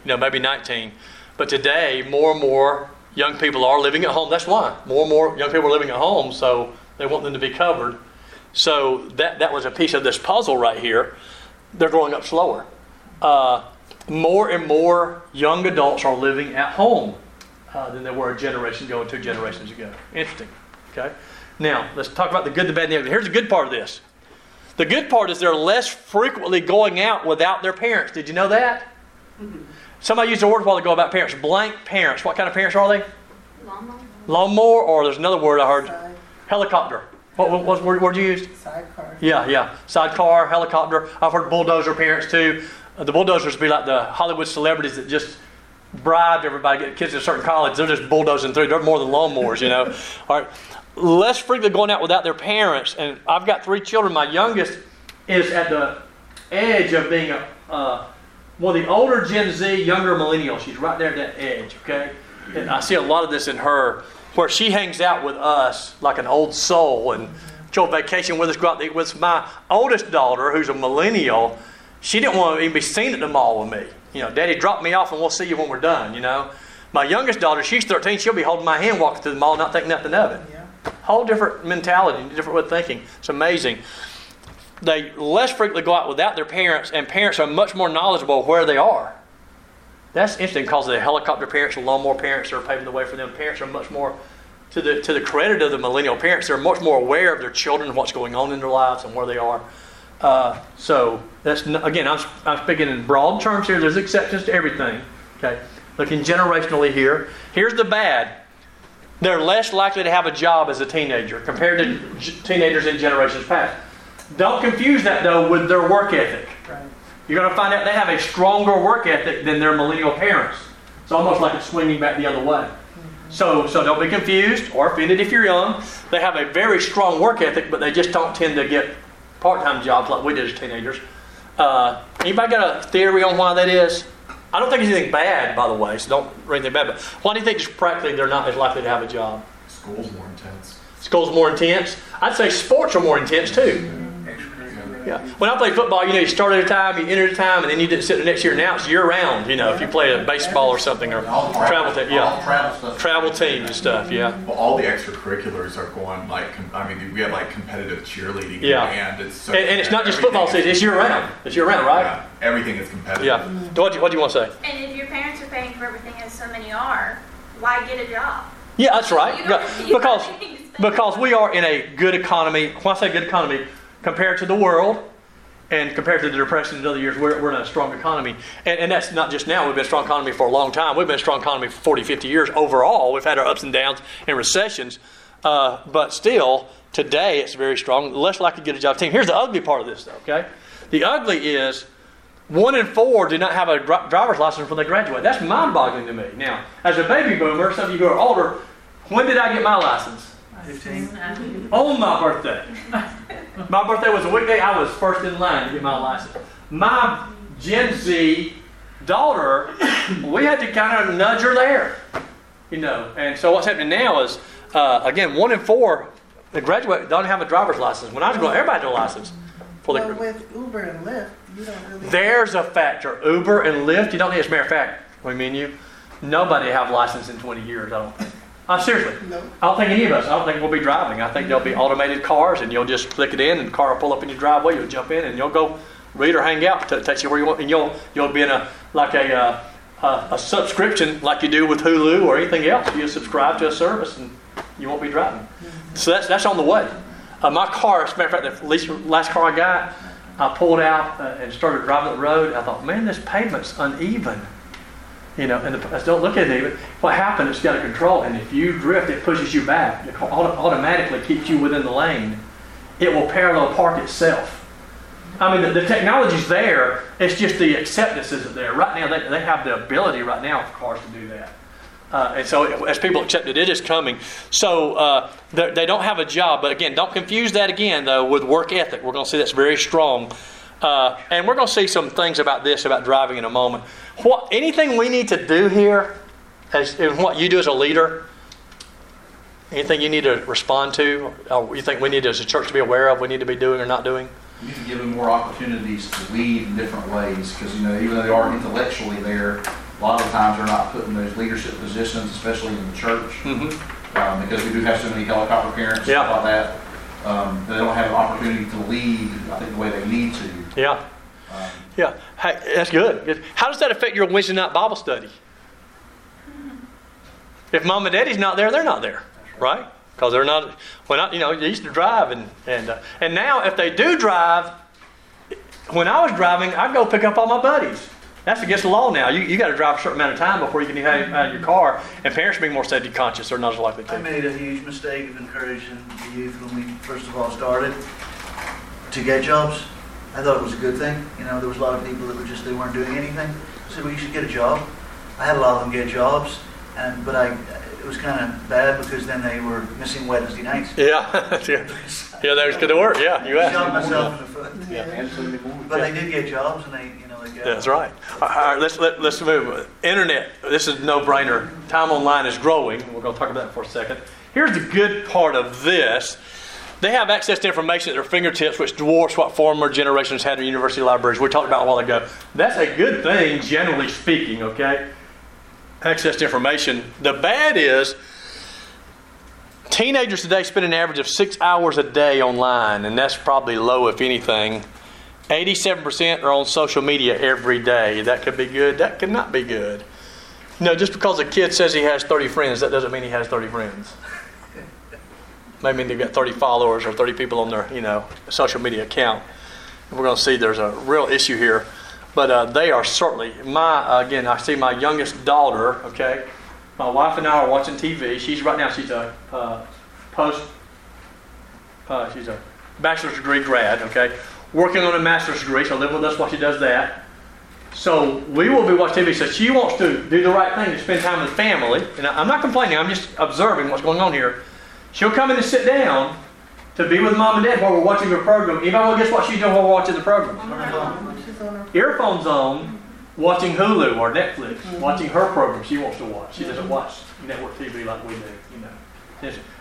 S2: You know, maybe 19. But today, more and more young people are living at home. That's why. More and more young people are living at home, so they want them to be covered. So that, that was a piece of this puzzle right here. They're growing up slower. Uh, more and more young adults are living at home uh, than they were a generation ago and two generations ago. Interesting. Okay? Now, let's talk about the good, the bad, and the ugly. Here's the good part of this. The good part is they're less frequently going out without their parents. Did you know that? Mm-hmm. Somebody used a word a while ago about parents. Blank parents. What kind of parents are they?
S4: Lawnmower.
S2: Lawnmower, or there's another word I heard. Side. Helicopter. What, what, what word, word you used?
S5: Sidecar.
S2: Yeah, yeah. Sidecar, helicopter. I've heard bulldozer parents too. Uh, the bulldozers be like the Hollywood celebrities that just bribed everybody to get kids to a certain college. They're just bulldozing through. They're more than lawnmowers, you know. All right. Less frequently going out without their parents. And I've got three children. My youngest is at the edge of being a, uh, of the older Gen Z, younger millennial. She's right there at that edge, okay? And I see a lot of this in her, where she hangs out with us like an old soul and go vacation with us, go out to eat with my oldest daughter, who's a millennial. She didn't want to even be seen at the mall with me. You know, Daddy, drop me off and we'll see you when we're done, you know. My youngest daughter, she's 13, she'll be holding my hand walking through the mall, not thinking nothing of it. Yeah. Whole different mentality, different way of thinking. It's amazing. They less frequently go out without their parents, and parents are much more knowledgeable where they are. That's interesting because the helicopter parents, the lawnmower parents are paving the way for them. Parents are much more, to the, to the credit of the millennial parents, they're much more aware of their children, and what's going on in their lives, and where they are. Uh, so that's again, I'm, I'm speaking in broad terms here. There's exceptions to everything. Okay, looking generationally here. Here's the bad. They're less likely to have a job as a teenager compared to g- teenagers in generations past. Don't confuse that though with their work ethic. Right. You're going to find out they have a stronger work ethic than their millennial parents. It's almost like it's swinging back the other way. Mm-hmm. So, so don't be confused or offended if you're young. They have a very strong work ethic, but they just don't tend to get part-time jobs like we did as teenagers. Uh, anybody got a theory on why that is? I don't think it's anything bad, by the way, so don't read anything bad. But why do you think just practically they're not as likely to have a job?
S6: School's more intense.
S2: School's more intense. I'd say sports are more intense too. Yeah. When I played football, you know, you start at a time, you enter at a time, and then you didn't sit the next year. Now it's year round. You know, if you play a baseball or something or
S6: All the
S2: travel team,
S6: All the
S2: yeah,
S6: travel stuff.
S2: travel teams and stuff. Yeah.
S6: Well, all the extracurriculars are going like, I mean, we have like competitive cheerleading.
S2: Yeah.
S6: And it's so.
S2: And, and it's not just football season; it's year round. It's year round, right?
S6: Yeah, everything is competitive.
S2: Yeah. What do you, what do you want to say?
S4: And if your parents are paying for everything as so many are, why get a job?
S2: Yeah, that's right.
S4: You don't-
S2: Yeah,
S4: you
S2: Because
S4: don't need to spend
S2: because we are in a good economy. When I say good economy, compared to the world and compared to the depression and other years, we're, we're in a strong economy. And, and that's not just now. We've been a strong economy for a long time. We've been a strong economy for 40, 50 years overall. We've had our ups and downs and recessions. Uh, but still, today it's very strong. Less likely to get a job team. Here's the ugly part of this, though, okay? The ugly is one in four do not have a driver's license when they graduate. That's mind boggling to me. Now, as a baby boomer, some of you who are older, when did I get my license?
S3: Fifteen.
S2: On my birthday. My birthday was a weekday. I was first in line to get my license. My Gen Z daughter, we had to kind of nudge her there, you know. And so what's happening now is, uh, again, one in four that graduate don't have a driver's license. When I was growing, everybody had a license. For
S5: Well,
S2: the,
S5: with Uber and Lyft, you don't really.
S2: there's a factor. Uber and Lyft, you don't need. As a matter of fact, I mean you, nobody have license in 20 years. I don't think. Uh, seriously.
S5: No.
S2: I don't think any of us. I don't think we'll be driving. I think there'll be automated cars, and you'll just click it in, and the car will pull up in your driveway. You'll jump in, and you'll go read or hang out. It takes you where you want, and you'll you'll be in a like a uh, a, a subscription like you do with Hulu or anything else. You subscribe to a service, and you won't be driving. So that's that's on the way. Uh, my car, as a matter of fact, the least, last car I got, I pulled out uh, and started driving the road. I thought, man, this pavement's uneven. You know, and the, don't look at it. What happened? It's got a control, and if you drift, it pushes you back. It automatically keeps you within the lane. It will parallel park itself. I mean, the, the technology's there. It's just the acceptance isn't there. Right now, they, they have the ability right now for cars to do that. Uh, and so, as people accept it, it is coming. So, uh, they don't have a job. But again, don't confuse that again, though, with work ethic. We're going to see that's very strong. Uh, and we're going to see some things about this, about driving in a moment. What, anything we need to do here, as, in what you do as a leader, anything you need to respond to, or you think we need as a church to be aware of, we need to be doing or not doing?
S7: You need to give them more opportunities to lead in different ways, because, you know, even though they are intellectually there, a lot of times they're not put in those leadership positions, especially in the church,
S2: Mm-hmm.
S7: um, because we do have so many helicopter parents,
S2: Yeah.
S7: stuff like that. Um, they don't have an opportunity to lead, I think, the way they need to.
S2: Yeah.
S7: Um,
S2: Yeah, hey, that's good. How does that affect your Wednesday night Bible study? If mom and daddy's not there, they're not there, right? Because they're not. When I, you know, they used to drive, and and uh, and now if they do drive, when I was driving, I'd go pick up all my buddies. That's against the law now. You, you got to drive a certain amount of time before you can get out of your car. And parents being more safety conscious. They're not as likely to.
S3: I made a huge mistake of encouraging the youth when we first of all started to get jobs. I thought it was a good thing. You know, there was a lot of people that were just, they weren't doing anything. I said, well, you should get a job. I had a lot of them get jobs, and but I, it was kind of bad because then they were missing Wednesday nights.
S2: Yeah, yeah, yeah. That was good to work. Yeah, you asked.
S3: Shot myself in the foot.
S2: Yeah.
S3: But they did get jobs, and they, you know,
S2: That's right. All right, let's let, let's move. Internet. This is no brainer. Time online is growing. We're going to talk about that for a second. Here's the good part of this. They have access to information at their fingertips, which dwarfs what former generations had in university libraries. We talked about a while ago. That's a good thing, generally speaking. Okay, access to information. The bad is teenagers today spend an average of six hours a day online, and that's probably low, if anything. 87% are on social media every day. That could be good. That could not be good. Know, just because a kid says he has 30 friends, that doesn't mean he has 30 friends. May mean they've got 30 followers or 30 people on their, you know, social media account. And we're going to see there's a real issue here. But uh, they are certainly, my, again, I see my youngest daughter, okay? My wife and I are watching TV. She's right now, she's a uh, post, uh, she's a bachelor's degree grad, okay? Working on a master's degree, so live with us while she does that. So we will be watching TV. So she wants to do the right thing to spend time with family. And I'm not complaining, I'm just observing what's going on here. She'll come in and sit down to be with mom and dad while we're watching a program. Anybody want to guess what she's doing while we're watching the program? Earphones on, watching Hulu or Netflix, watching her program she wants to watch. She doesn't watch network TV like we do,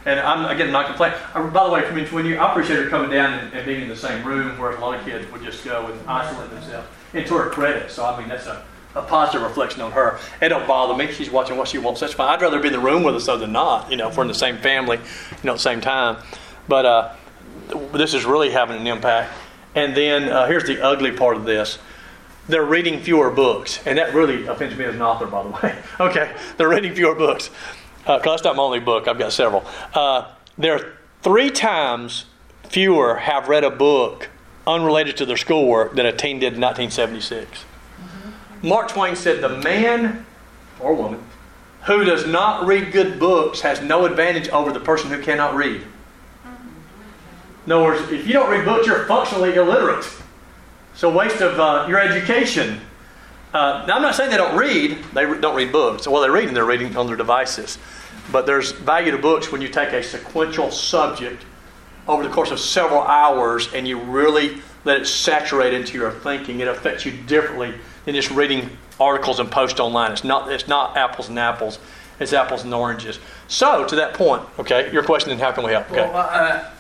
S2: And I'm again not complaining. Uh, By the way, mean, when you, I appreciate her coming down and, and being in the same room where a lot of kids would just go and isolate themselves. And to her credit, so I mean that's a, a positive reflection on her. It don't bother me. She's watching what she wants. That's fine. I'd rather be in the room with us though than not. You know, if we're in the same family, you know, the same time. But uh, this is really having an impact. And then uh, here's the ugly part of this they're reading fewer books. And that really offends me as an author, by the way. okay, they're reading fewer books. Because that's not my only book, I've got several. Uh, there are three times fewer have read a book unrelated to their schoolwork than a teen did in 1976. Mark Twain said, The man or woman who does not read good books has no advantage over the person who cannot read. In other words, if you don't read books, you're functionally illiterate. So waste of uh, your education. Uh, now, I'm not saying they don't read. They don't read books. Well, they're reading. They're reading on their devices. But there's value to books when you take a sequential subject over the course of several hours and you really let it saturate into your thinking. It affects you differently than just reading articles and posts online. It's not. It's not apples and apples. It's apples and oranges. So, to that point, okay, your question is how can we help? Okay.
S8: Well, I,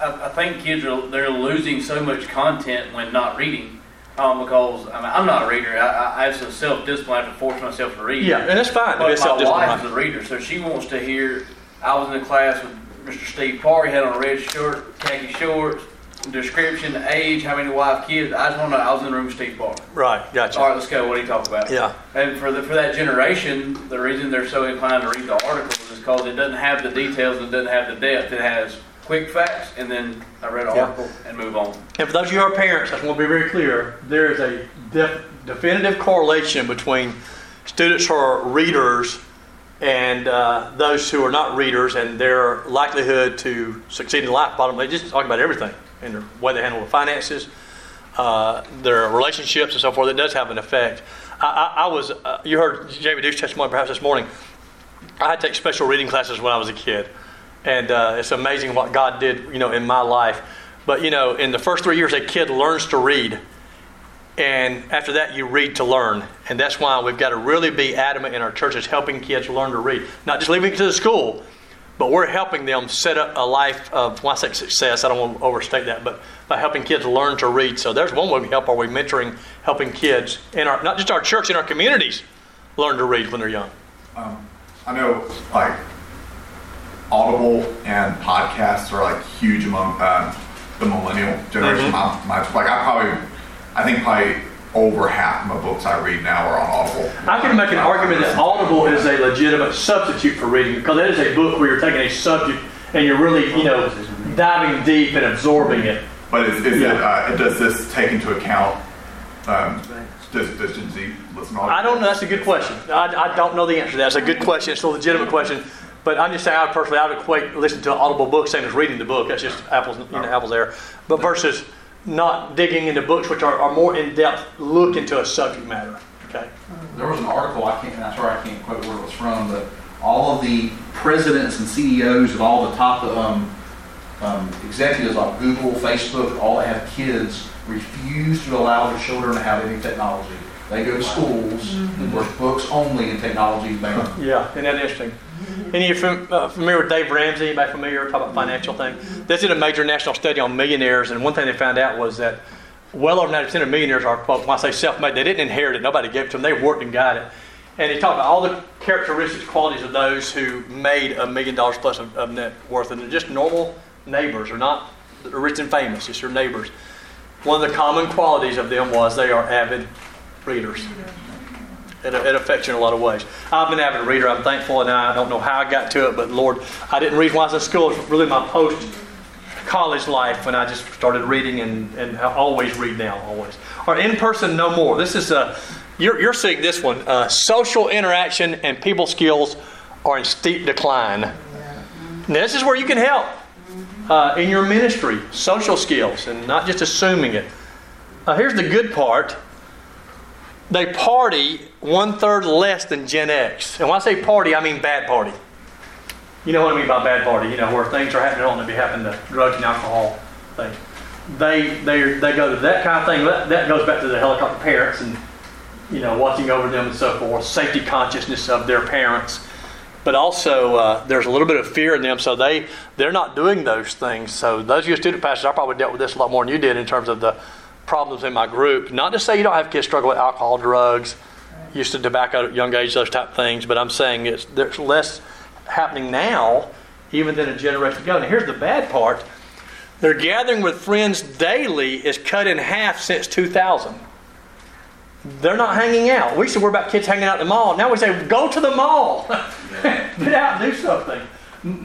S8: I, I think kids are they're losing so much content when not reading, um, because I mean I'm not a reader. I, I, I have some self discipline. I have to force myself to read.
S2: Yeah, and that's fine.
S8: But
S2: It's
S8: my wife is a reader, so she wants to hear. I was in the class with Mr. Steve Parr. He had on a red shirt, khaki shorts, description, age, how many wife, kids. I just want to. know. I was in the room with Steve Parr.
S2: Right, gotcha.
S8: All right, let's go. What do you talk about?
S2: Yeah.
S8: And for the, for that generation, the reason they're so inclined to read the articles is because it doesn't have the details and it doesn't have the depth. It has quick facts and then I read an
S2: Yeah.
S8: article and move on.
S2: And for those of you who are parents, I just want to be very clear. There is a def- definitive correlation between students who are readers and uh, those who are not readers and their likelihood to succeed in life. Bottom line, just talk about everything and the way they handle their finances, uh, their relationships, and so forth. It does have an effect. I, I, I was, uh, you heard Jamie Duke's testimony perhaps this morning. I had to take special reading classes when I was a kid, and uh, it's amazing what God did, you know, in my life. But you know, in the first three years, a kid learns to read, and after that, you read to learn, and that's why we've got to really be adamant in our churches helping kids learn to read, not just leaving it to the school, but we're helping them set up a life of, I say success, I don't want to overstate that, but by helping kids learn to read. So there's one way we help. Are we mentoring, helping kids in our, not just our church, in our communities, learn to read when they're young?
S6: Um, I know like Audible and podcasts are like huge among um, the millennial generation.
S2: Mhm.
S6: My, my, like I probably, I think probably over half of my books I read now are on Audible.
S2: I can make an argument that Audible is a legitimate substitute for reading because that is a book where you're taking a subject and you're really, you know, diving deep and absorbing it.
S6: But is, is
S2: Yeah.
S6: it, uh, does this take into account? Um, does, does Gen Z listen to Audible?
S2: I don't know. That's a good question. I, I don't know the answer to that. It's a good question. It's a legitimate question. But I'm just saying, I personally, I would equate listening to an Audible book same as reading the book. That's just apples, you know, apples there. But versus not digging into books which are, are more in depth look into a subject matter. Okay.
S7: There was an article, I can't, I'm sorry I can't quote where it was from, but all of the presidents and CEOs of all the top um, um, executives like Google, Facebook, all that have kids, refuse to allow their children to have any technology. They go to schools where books only and technology is banned.
S2: Yeah, isn't that interesting? Any of you fam- uh, familiar with Dave Ramsey? Anybody familiar? Talk about financial thing. They did a major national study on millionaires, and one thing they found out was that well over 90% of millionaires are, quote, when I say self-made, they didn't inherit it. Nobody gave it to them. They worked and got it. And he talked about all the characteristics, qualities of those who made a million dollars plus of, of net worth, and they're just normal neighbors, or not rich and famous, just your neighbors. One of the common qualities of them was they are avid readers. It, it affects you in a lot of ways. I've been an avid reader. I'm thankful, and I don't know how I got to it, but Lord, I didn't read when I was in school. It's really my post college life when I just started reading, and, and I always read now, always. Or in person, no more. This is a, you're, you're seeing this one. Uh, social interaction and people skills are in steep decline. Now, this is where you can help uh, in your ministry, social skills, and not just assuming it. Uh, here's the good part they party one third less than Gen X. And when I say party, I mean bad party. You know what I mean by bad party? You know where things are happening, don't be happening to drugs and alcohol things. They they they go to that kind of thing. That, that goes back to the helicopter parents and you know, watching over them and so forth, safety consciousness of their parents. But also, uh, there's a little bit of fear in them, so they they're not doing those things. So those of you student pastors, I probably dealt with this a lot more than you did in terms of the problems in my group. Not to say you don't have kids struggle with alcohol, drugs, used to tobacco at young age, those type of things. But I'm saying it's there's less happening now, even than a generation ago. And here's the bad part: their gathering with friends daily is cut in half since 2000. They're not hanging out. We used to worry about kids hanging out at the mall. Now we say, go to the mall. get out and do something.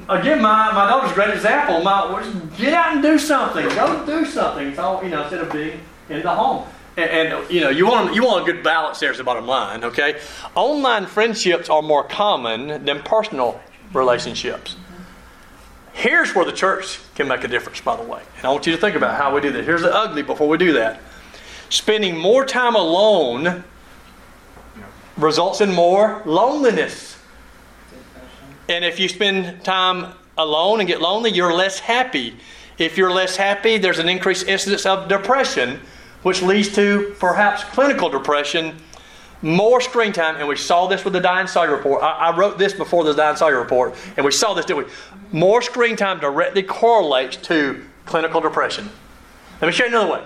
S2: Again, my, my daughter's great example. My, get out and do something. Go do something. It's all, you know, instead of being in the home. And, and, you know, you want, you want a good balance there is the bottom line, okay? Online friendships are more common than personal relationships. Here's where the church can make a difference, by the way. And I want you to think about how we do this. Here's the ugly before we do that. Spending more time alone results in more loneliness. And if you spend time alone and get lonely, you're less happy. If you're less happy, there's an increased incidence of depression, which leads to perhaps clinical depression, more screen time, and we saw this with the Diane Sawyer report. I, I wrote this before the Diane Sawyer report, and we saw this, didn't we? More screen time directly correlates to clinical depression. Let me show you another way.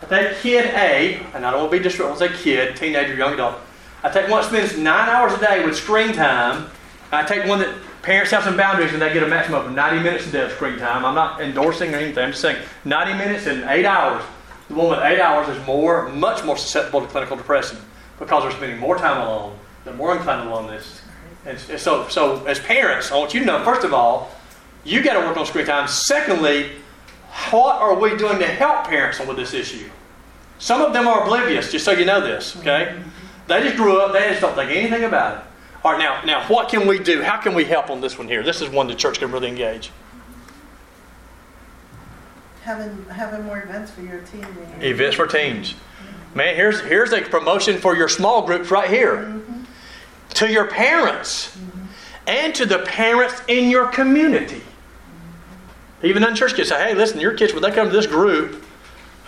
S2: I take kid A, and I don't want to be disrespectful, I say kid, teenager, young adult. I take one that spends nine hours a day with screen time. I take one that parents have some boundaries and they get a maximum of 90 minutes a day of screen time. I'm not endorsing or anything. I'm just saying 90 minutes and eight hours. The woman eight hours is more, much more susceptible to clinical depression because they're spending more time alone. They're more inclined to loneliness. And so, so as parents, I want you to know, first of all, you got to work on screen time. Secondly, what are we doing to help parents with this issue? Some of them are oblivious, just so you know this, okay? They just grew up, they just don't think anything about it. All right, now, now what can we do? How can we help on this one here? This is one the church can really engage.
S5: Having, having more events for your team. man.
S2: Events for teens. Man, here's, here's a promotion for your small groups right here. Mm-hmm. To your parents mm-hmm. and to the parents in your community. Mm-hmm. Even unchurched kids say, hey, listen, your kids, when they come to this group,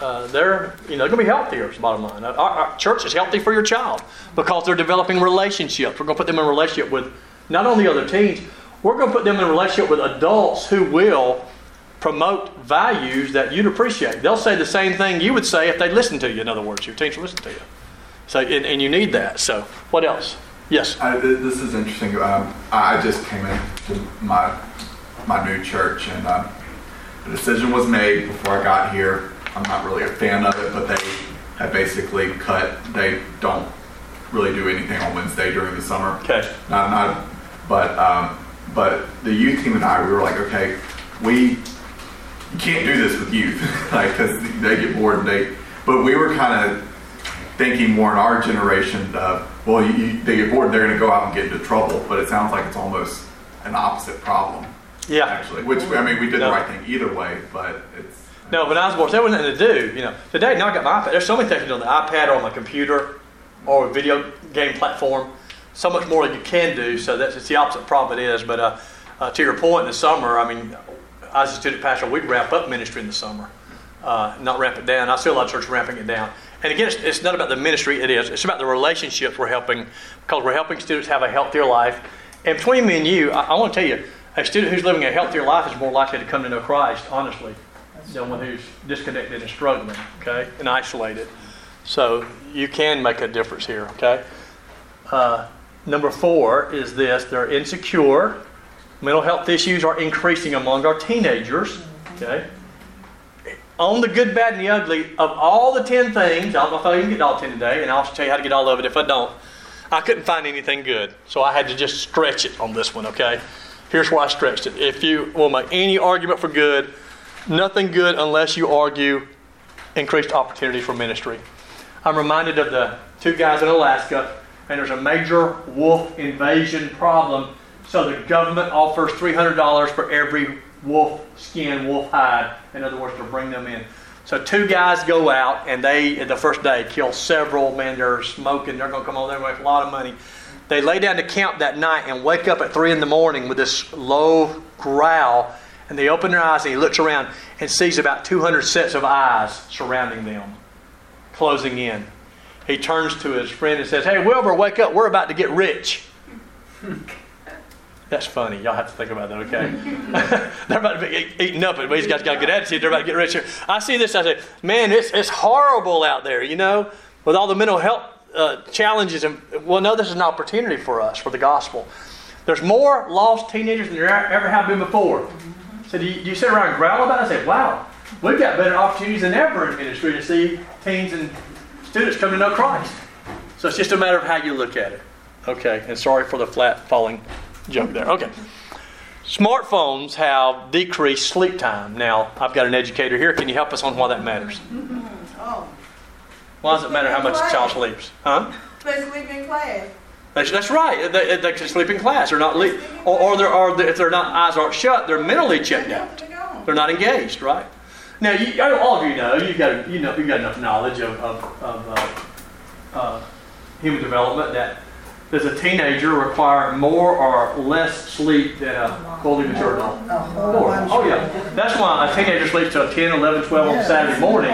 S2: uh, they're you know going to be healthier. Is the bottom line. Our, our, church is healthy for your child because they're developing relationships. We're going to put them in a relationship with not only other teens. We're going to put them in a relationship with adults who will promote values that you'd appreciate. They'll say the same thing you would say if they listened to you. In other words, your teens will listen to you. So and, and you need that. So what else? Yes.
S6: I, this is interesting. Um, I just came into my my new church, and um, the decision was made before I got here. I'm not really a fan of it, but they have basically cut. They don't really do anything on Wednesday during the summer.
S2: Okay.
S6: Not not, but um, but the youth team and I, we were like, okay, we you can't do this with youth, like they get bored and they. But we were kind of thinking more in our generation of, well, you, you, they get bored, they're going to go out and get into trouble. But it sounds like it's almost an opposite problem.
S2: Yeah.
S6: Actually, which I mean, we did
S2: No.
S6: the right thing either way, but it's.
S2: No, when I was bored, there wasn't nothing to do. You know, today now I got my iPad. There's so many things on the iPad or on my computer or a video game platform. So much more that you can do. So that's it's the opposite problem it is. But uh, uh, to your point, in the summer, I mean, as a student pastor, we'd ramp up ministry in the summer, uh, not ramp it down. I see a lot of churches ramping it down. And again, it's, it's not about the ministry. It is. It's about the relationships we're helping because we're helping students have a healthier life. And between me and you, I, I want to tell you, a student who's living a healthier life is more likely to come to know Christ, honestly than one who's disconnected and struggling, okay, and isolated. So you can make a difference here, okay? Uh, number four is this they're insecure. Mental health issues are increasing among our teenagers, okay? On the good, bad, and the ugly, of all the 10 things, I don't know if I can get all 10 today, and I'll tell you how to get all of it if I don't. I couldn't find anything good, so I had to just stretch it on this one, okay? Here's where I stretched it. If you will make any argument for good, nothing good unless you argue increased opportunity for ministry. I'm reminded of the two guys in Alaska, and there's a major wolf invasion problem. So the government offers $300 for every wolf skin, wolf hide, in other words, to bring them in. So two guys go out, and they, the first day, kill several. Man, they're smoking. They're going to come there and make a lot of money. They lay down to camp that night and wake up at 3 in the morning with this low growl and they open their eyes and he looks around and sees about 200 sets of eyes surrounding them, closing in. he turns to his friend and says, Hey, Wilbur, wake up. We're about to get rich. That's funny. Y'all have to think about that, okay? They're about to be eating up, but these guys got a good attitude. They're about to get rich here. I see this. I say, man, it's, it's horrible out there, you know, with all the mental health uh, challenges. And well, no, this is an opportunity for us for the gospel. There's more lost teenagers than there ever have been before. So do you, do you sit around and growl about it? I say, wow, we've got better opportunities than ever in ministry to see teens and students come to know Christ. So it's just a matter of how you look at it. Okay, and sorry for the flat falling joke there. Okay. Smartphones have decreased sleep time. Now, I've got an educator here. Can you help us on why that matters?
S5: Oh,
S2: Why does it matter how much a child sleeps? Huh?
S5: they sleep in class.
S2: That's, that's right. They, they can sleep in class. They're not, le- or, or, they're, or if their eyes aren't shut, they're mentally checked out.
S5: They're
S2: not engaged, right? Now, you, I all of you know you've got you know you've got enough knowledge of, of, of uh, uh, human development that does a teenager require more or less sleep than a fully mature adult?
S5: A
S2: More. Oh yeah, that's why a teenager sleeps till 10, 11, 12 on Saturday morning.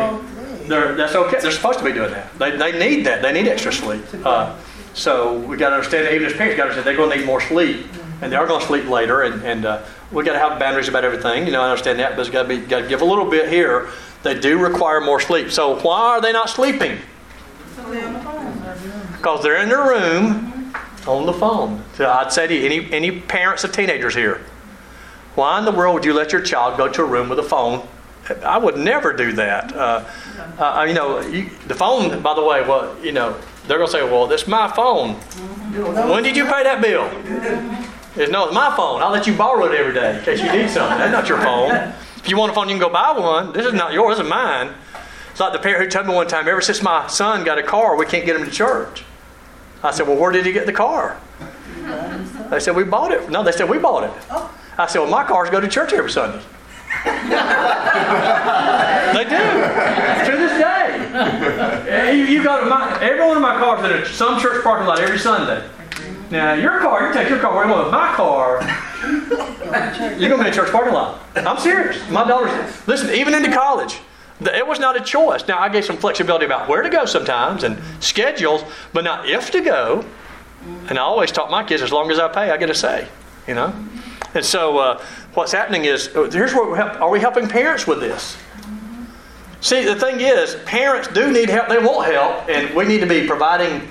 S2: They're, that's okay. They're supposed to be doing that. They, they need that. They need extra sleep. Uh, so we got to understand that even as parents got to understand they're going to need more sleep, and they are going to sleep later. And, and uh, we got to have boundaries about everything. You know, I understand that, but it's got to be got to give a little bit here. They do require more sleep. So why are they not sleeping?
S5: They're on the phone.
S2: Because they're in their room on the phone. So I'd say to you, any any parents of teenagers here, why in the world would you let your child go to a room with a phone? I would never do that. Uh, uh, you know, you, the phone. By the way, well, you know, they're gonna say, "Well, this is my phone." When did you pay that bill? It's no, it's my phone. I'll let you borrow it every day in case you need something. That's not your phone. If you want a phone, you can go buy one. This is not yours. This is mine. It's like the parent who told me one time, ever since my son got a car, we can't get him to church. I said, well, where did he get the car? They said, we bought it. No, they said, we bought it. Oh. I said, well, my cars go to church every Sunday. they do. To this day. Eh, you, you go to my, every one of my cars in some church parking lot every Sunday. Now, your car, you take your car where you want. My car, you're going to be in a church parking lot. I'm serious. My daughter's, listen, even into college, it was not a choice. Now, I gave some flexibility about where to go sometimes and schedules, but not if to go. And I always taught my kids, as long as I pay, I get a say, you know? And so uh, what's happening is, uh, here's we help, are we helping parents with this? See, the thing is, parents do need help. They want help, and we need to be providing.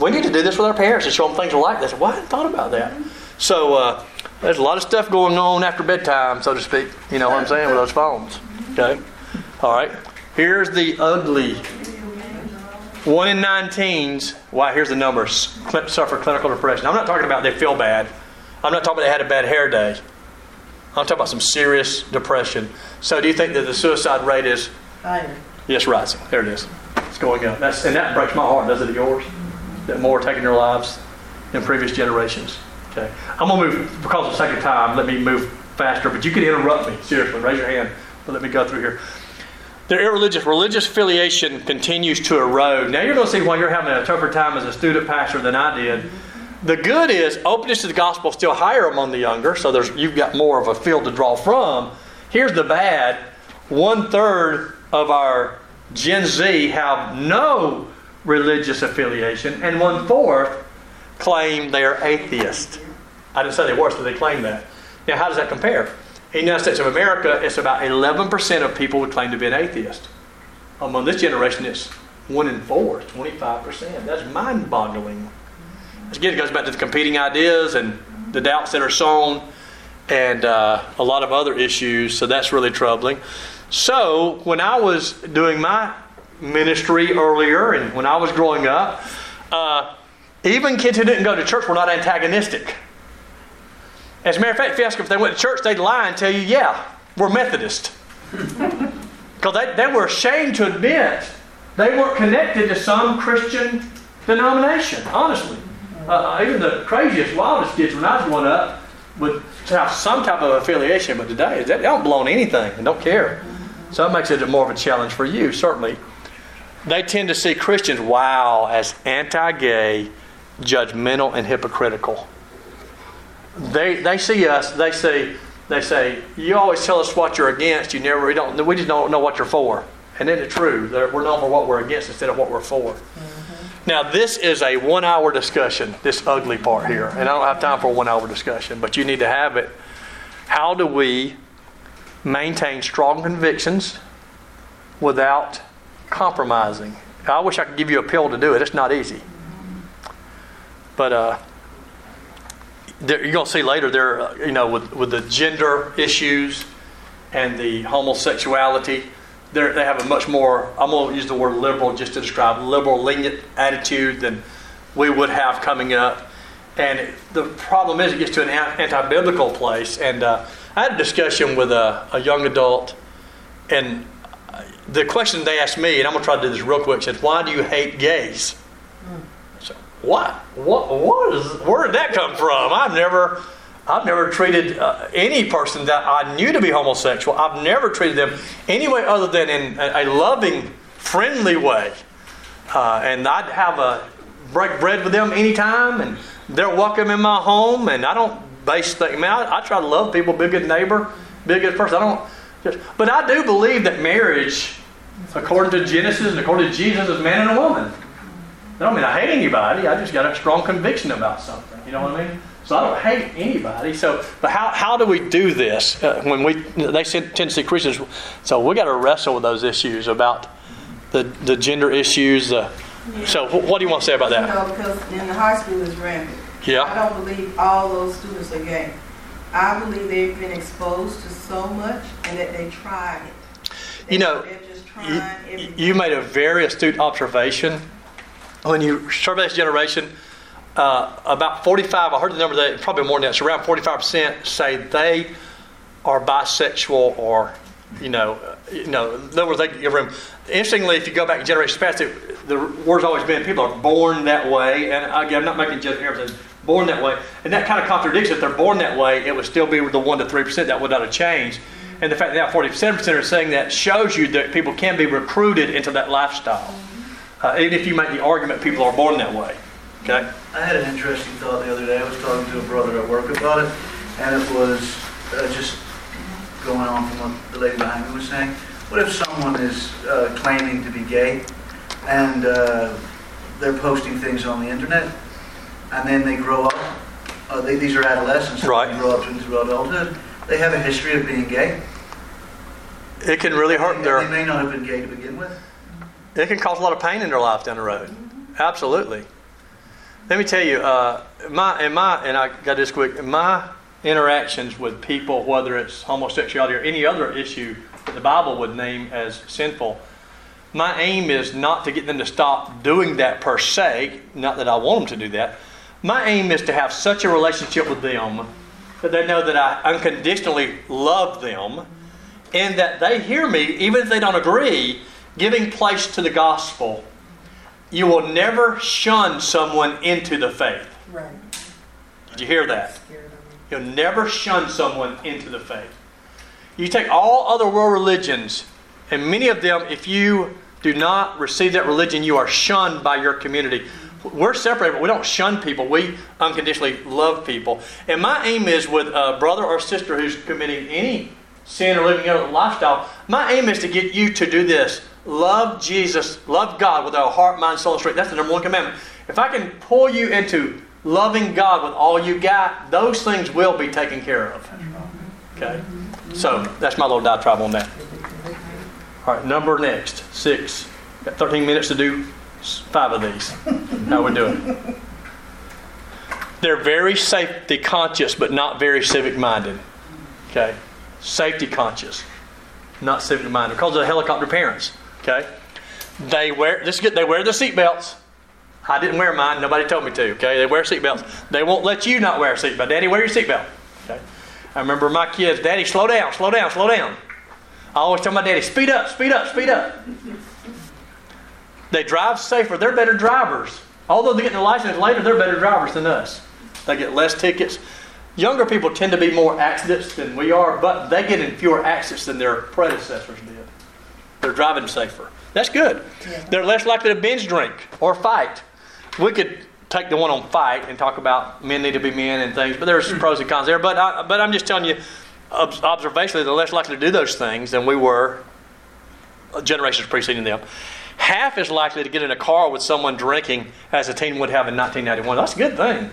S2: We need to do this with our parents and show them things are like this. Well, I hadn't thought about that. So uh, there's a lot of stuff going on after bedtime, so to speak. You know what I'm saying with those phones. Okay. All right. Here's the ugly. One in nine teens. Wow, here's the numbers. Suffer clinical depression. I'm not talking about they feel bad. I'm not talking about they had a bad hair day. I'm talking about some serious depression. So, do you think that the suicide rate is
S5: Higher.
S2: Yes, rising. There it is. It's going up. That's, and that breaks my heart, does it yours? That more are taking their lives than previous generations. Okay. I'm going to move, because of the sake of time, let me move faster, but you can interrupt me. Seriously, raise your hand. But let me go through here. Their irreligious, religious affiliation continues to erode. Now, you're going to see why you're having a tougher time as a student pastor than I did. The good is openness to the gospel is still higher among the younger, so there's, you've got more of a field to draw from. Here's the bad one third of our Gen Z have no religious affiliation, and one fourth claim they are atheist. I didn't say they were, but they claim that. Now, how does that compare? In the United States of America, it's about 11% of people would claim to be an atheist. Among this generation, it's one in four, 25%. That's mind boggling. Again, it goes back to the competing ideas and the doubts that are sown and uh, a lot of other issues, so that's really troubling. So, when I was doing my ministry earlier and when I was growing up, uh, even kids who didn't go to church were not antagonistic. As a matter of fact, if you ask them if they went to church, they'd lie and tell you, yeah, we're Methodist. Because they, they were ashamed to admit they weren't connected to some Christian denomination, honestly. Uh, even the craziest, wildest kids when I was growing up would have some type of affiliation, but today they don't belong to anything and don't care. So that makes it more of a challenge for you, certainly. They tend to see Christians, wow, as anti gay, judgmental, and hypocritical. They, they see us, they say, they say, you always tell us what you're against, you never, we, don't, we just don't know what you're for. And isn't it true? that We're known for what we're against instead of what we're for. Now, this is a one hour discussion, this ugly part here, and I don't have time for a one hour discussion, but you need to have it. How do we maintain strong convictions without compromising? I wish I could give you a pill to do it. It's not easy. But uh, you're going to see later there, uh, you know, with, with the gender issues and the homosexuality, they have a much more, I'm going to use the word liberal just to describe liberal, lenient attitude than we would have coming up. And the problem is, it gets to an anti biblical place. And uh, I had a discussion with a, a young adult, and the question they asked me, and I'm going to try to do this real quick, said, Why do you hate gays? What? What, what is, where did that come from? I've never. I've never treated uh, any person that I knew to be homosexual. I've never treated them any way other than in a, a loving, friendly way. Uh, and I'd have a break bread with them anytime, and they're welcome in my home. And I don't base things. I, mean, I, I try to love people, be a good neighbor, be a good person. I don't just, but I do believe that marriage, according to Genesis and according to Jesus, is man and a woman. I don't mean I hate anybody. I just got a strong conviction about something. You know what I mean? So I don't hate anybody. So, but how, how do we do this uh, when we they tend to see Christians? So we got to wrestle with those issues about the the gender issues. Uh, so what do you want to say about
S5: You
S2: that?
S5: know, because in the high school is rampant.
S2: Yeah.
S5: I don't believe all those students are gay. I believe they've been exposed to so much and that they tried it. They-
S2: You know,
S5: just
S2: You, you made a very astute observation when you survey this generation. Uh, about 45, I heard the number that probably more than that, it's around 45% say they are bisexual or, you know, uh, you know, in other words, they give room. Interestingly, if you go back in generations past, it, the word's always been people are born that way, and again, I'm not making generalizations, born that way, and that kind of contradicts if they're born that way, it would still be the one to three percent that would not have changed. And the fact that now 47 percent are saying that shows you that people can be recruited into that lifestyle, uh, even if you make the argument people are born that way. Okay.
S3: I had an interesting thought the other day. I was talking to a brother at work about it, and it was uh, just going on from what the lady behind me was saying. What if someone is uh, claiming to be gay, and uh, they're posting things on the internet, and then they grow up? Uh, they, these are adolescents.
S2: Right.
S3: They grow up into adulthood. They have a history of being gay.
S2: It can really hurt
S3: They,
S2: their.
S3: they may not have been gay to begin with.
S2: It can cause a lot of pain in their life down the road. Absolutely. Let me tell you, uh, my and my and I got this quick. My interactions with people, whether it's homosexuality or any other issue that the Bible would name as sinful, my aim is not to get them to stop doing that per se. Not that I want them to do that. My aim is to have such a relationship with them that they know that I unconditionally love them and that they hear me, even if they don't agree, giving place to the gospel. You will never shun someone into the faith.
S5: Right.
S2: Did you hear that?
S5: Scared of me.
S2: You'll never shun someone into the faith. You take all other world religions, and many of them, if you do not receive that religion, you are shunned by your community. We're separated, but we don't shun people. We unconditionally love people. And my aim is with a brother or sister who's committing any sin or living out a lifestyle, my aim is to get you to do this. Love Jesus, love God with our heart, mind, soul, and strength. That's the number one commandment. If I can pull you into loving God with all you got, those things will be taken care of. Okay? So that's my little diatribe on that. All right, number next, six. Got 13 minutes to do five of these. How we doing? They're very safety conscious, but not very civic minded. Okay? Safety conscious, not civic minded. Because of the helicopter parents. Okay? They wear this is good, they wear their seatbelts. I didn't wear mine, nobody told me to. Okay? They wear seatbelts. They won't let you not wear a seatbelt. Daddy, wear your seatbelt. Okay? I remember my kids, Daddy, slow down, slow down, slow down. I always tell my daddy, speed up, speed up, speed up. They drive safer. They're better drivers. Although they get their license later, they're better drivers than us. They get less tickets. Younger people tend to be more accidents than we are, but they get in fewer accidents than their predecessors did. They're driving safer. That's good. They're less likely to binge drink or fight. We could take the one on fight and talk about men need to be men and things, but there's hmm. pros and cons there. But, I, but I'm just telling you, ob- observationally, they're less likely to do those things than we were generations preceding them. half as likely to get in a car with someone drinking as a teen would have in 1991. That's a good thing.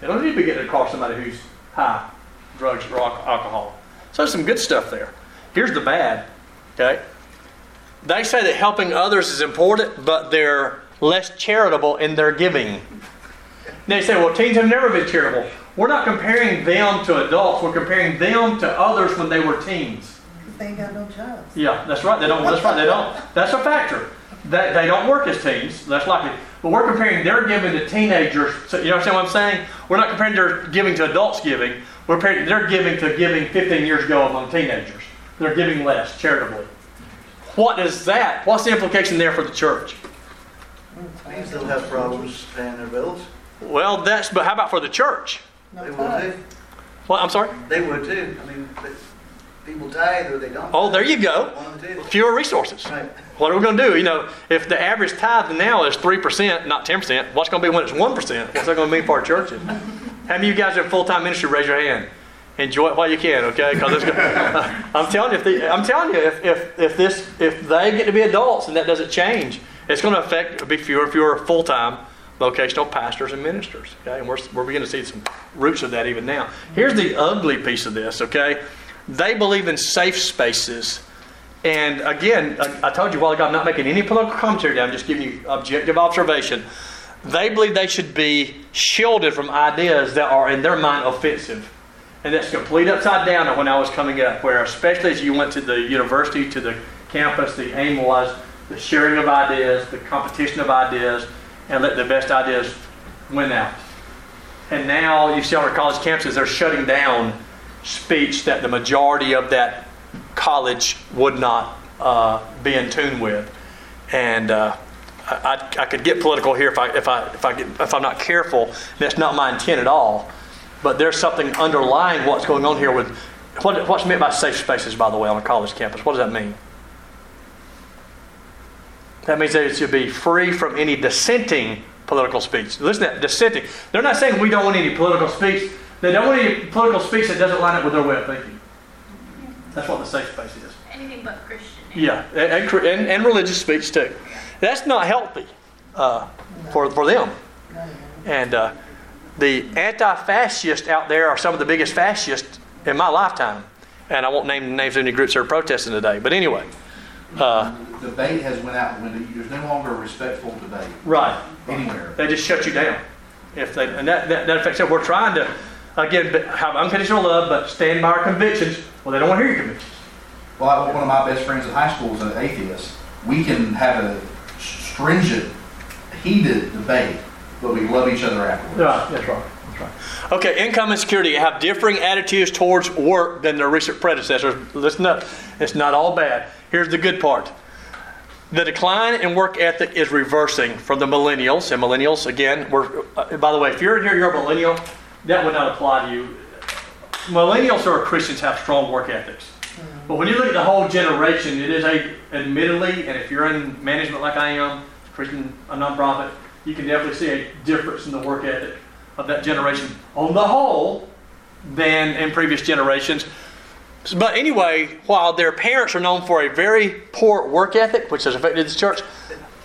S2: You don't need to be getting in a car with somebody who's high, drugs or alcohol. So there's some good stuff there. Here's the bad, okay? They say that helping others is important, but they're less charitable in their giving. They say, well, teens have never been charitable. We're not comparing them to adults. We're comparing them to others when they were teens.
S5: They ain't got no jobs.
S2: Yeah, that's right. They don't. That's right. They don't. That's a factor. They, they don't work as teens. That's likely. But we're comparing their giving to teenagers. So you understand what I'm saying? We're not comparing their giving to adults giving. We're comparing their giving to giving 15 years ago among teenagers. They're giving less charitably. What is that? What's the implication there for the church?
S3: They still have problems paying their bills.
S2: Well, that's. But how about for the church?
S5: No
S3: They would too.
S2: Well, I'm sorry.
S3: They would too. I mean, people tithe or they don't.
S2: Oh, there you go.
S3: One.
S2: Fewer resources.
S3: Right.
S2: What are we going to do? You know, if the average tithe now is 3%, not 10%, what's going to be when it's 1%? What's that going to mean for our churches? How many of you guys are in full-time ministry? Raise your hand. Enjoy it while you can, okay? Because I'm telling you, if the, I'm telling you, if, if, if this, if they get to be adults and that doesn't change, it's going to affect big fewer, fewer full-time vocational pastors and ministers. Okay, and we're, we're beginning to see some roots of that even now. Here's the ugly piece of this. Okay, they believe in safe spaces. And again, I, I told you a while ago, I'm not making any political commentary. I'm just giving you objective observation. They believe they should be shielded from ideas that are, in their mind, offensive. And that's complete upside down when I was coming up, where especially as you went to the university, to the campus, the aim was the sharing of ideas, the competition of ideas, and let the best ideas win out. And now you see on our college campuses, they're shutting down speech that the majority of that college would not uh, be in tune with. And uh, I, I, I could get political here if I if I if I get, if I'm not careful. That's not my intent at all. But there's something underlying what's going on here with what, what's meant by safe spaces, by the way, on a college campus. What does that mean? That means that it should be free from any dissenting political speech. Listen to that, dissenting. They're not saying we don't want any political speech. They don't want any political speech that doesn't line up with their way of thinking. That's what the safe space is.
S4: Anything but Christian.
S2: Yeah, and, and, and, religious speech too. That's not healthy uh, for, for them. And uh, the anti fascists out there are some of the biggest fascists in my lifetime. And I won't name the names of any groups that are protesting today. But anyway, uh,
S7: Debate has went out the window. There's no longer a respectful debate
S2: right.
S7: anywhere.
S2: They just shut you down. If they, and that, that, that affects it. We're trying to, again, have unconditional love, but stand by our convictions. Well, they don't want to hear your convictions.
S7: Well, one of my best friends in high school is an atheist. We can have a stringent, heated debate, but we love each other afterwards.
S2: Right, that's right. That's right. Okay, income and security have differing attitudes towards work than their recent predecessors. Listen up, it's not all bad. Here's the good part. The decline in work ethic is reversing for the millennials, and millennials again. We're, uh, by the way, if you're in here, you're a millennial. That would not apply to you. Millennials or Christians have strong work ethics, but when you look at the whole generation, it is a admittedly, and if you're in management like I am, Christian, a nonprofit, you can definitely see a difference in the work ethic of that generation on the whole than in previous generations. But anyway, while their parents are known for a very poor work ethic, which has affected the church,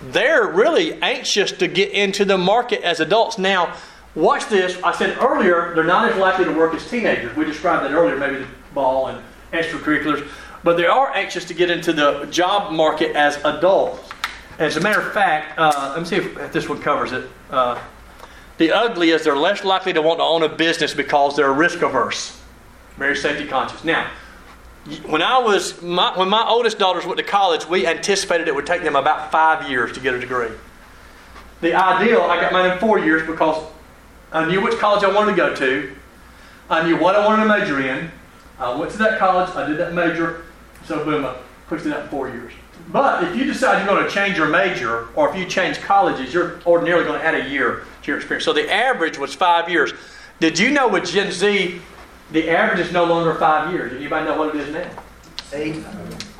S2: they're really anxious to get into the market as adults. Now, watch this. I said earlier, they're not as likely to work as teenagers. We described that earlier, maybe the ball and extracurriculars. But they are anxious to get into the job market as adults. As a matter of fact, uh, let me see if, if this one covers it. Uh, the ugly is they're less likely to want to own a business because they're risk averse, very safety conscious. Now, when I was my, when my oldest daughters went to college, we anticipated it would take them about five years to get a degree. The ideal, I got mine in four years because I knew which college I wanted to go to. I knew what I wanted to major in. I went to that college. I did that major. So boom, I pushed it out in four years. But if you decide you're going to change your major, or if you change colleges, you're ordinarily going to add a year to your experience. So the average was five years. Did you know with Gen Z, the average is no longer five years? Anybody know what it is now?
S3: Eight,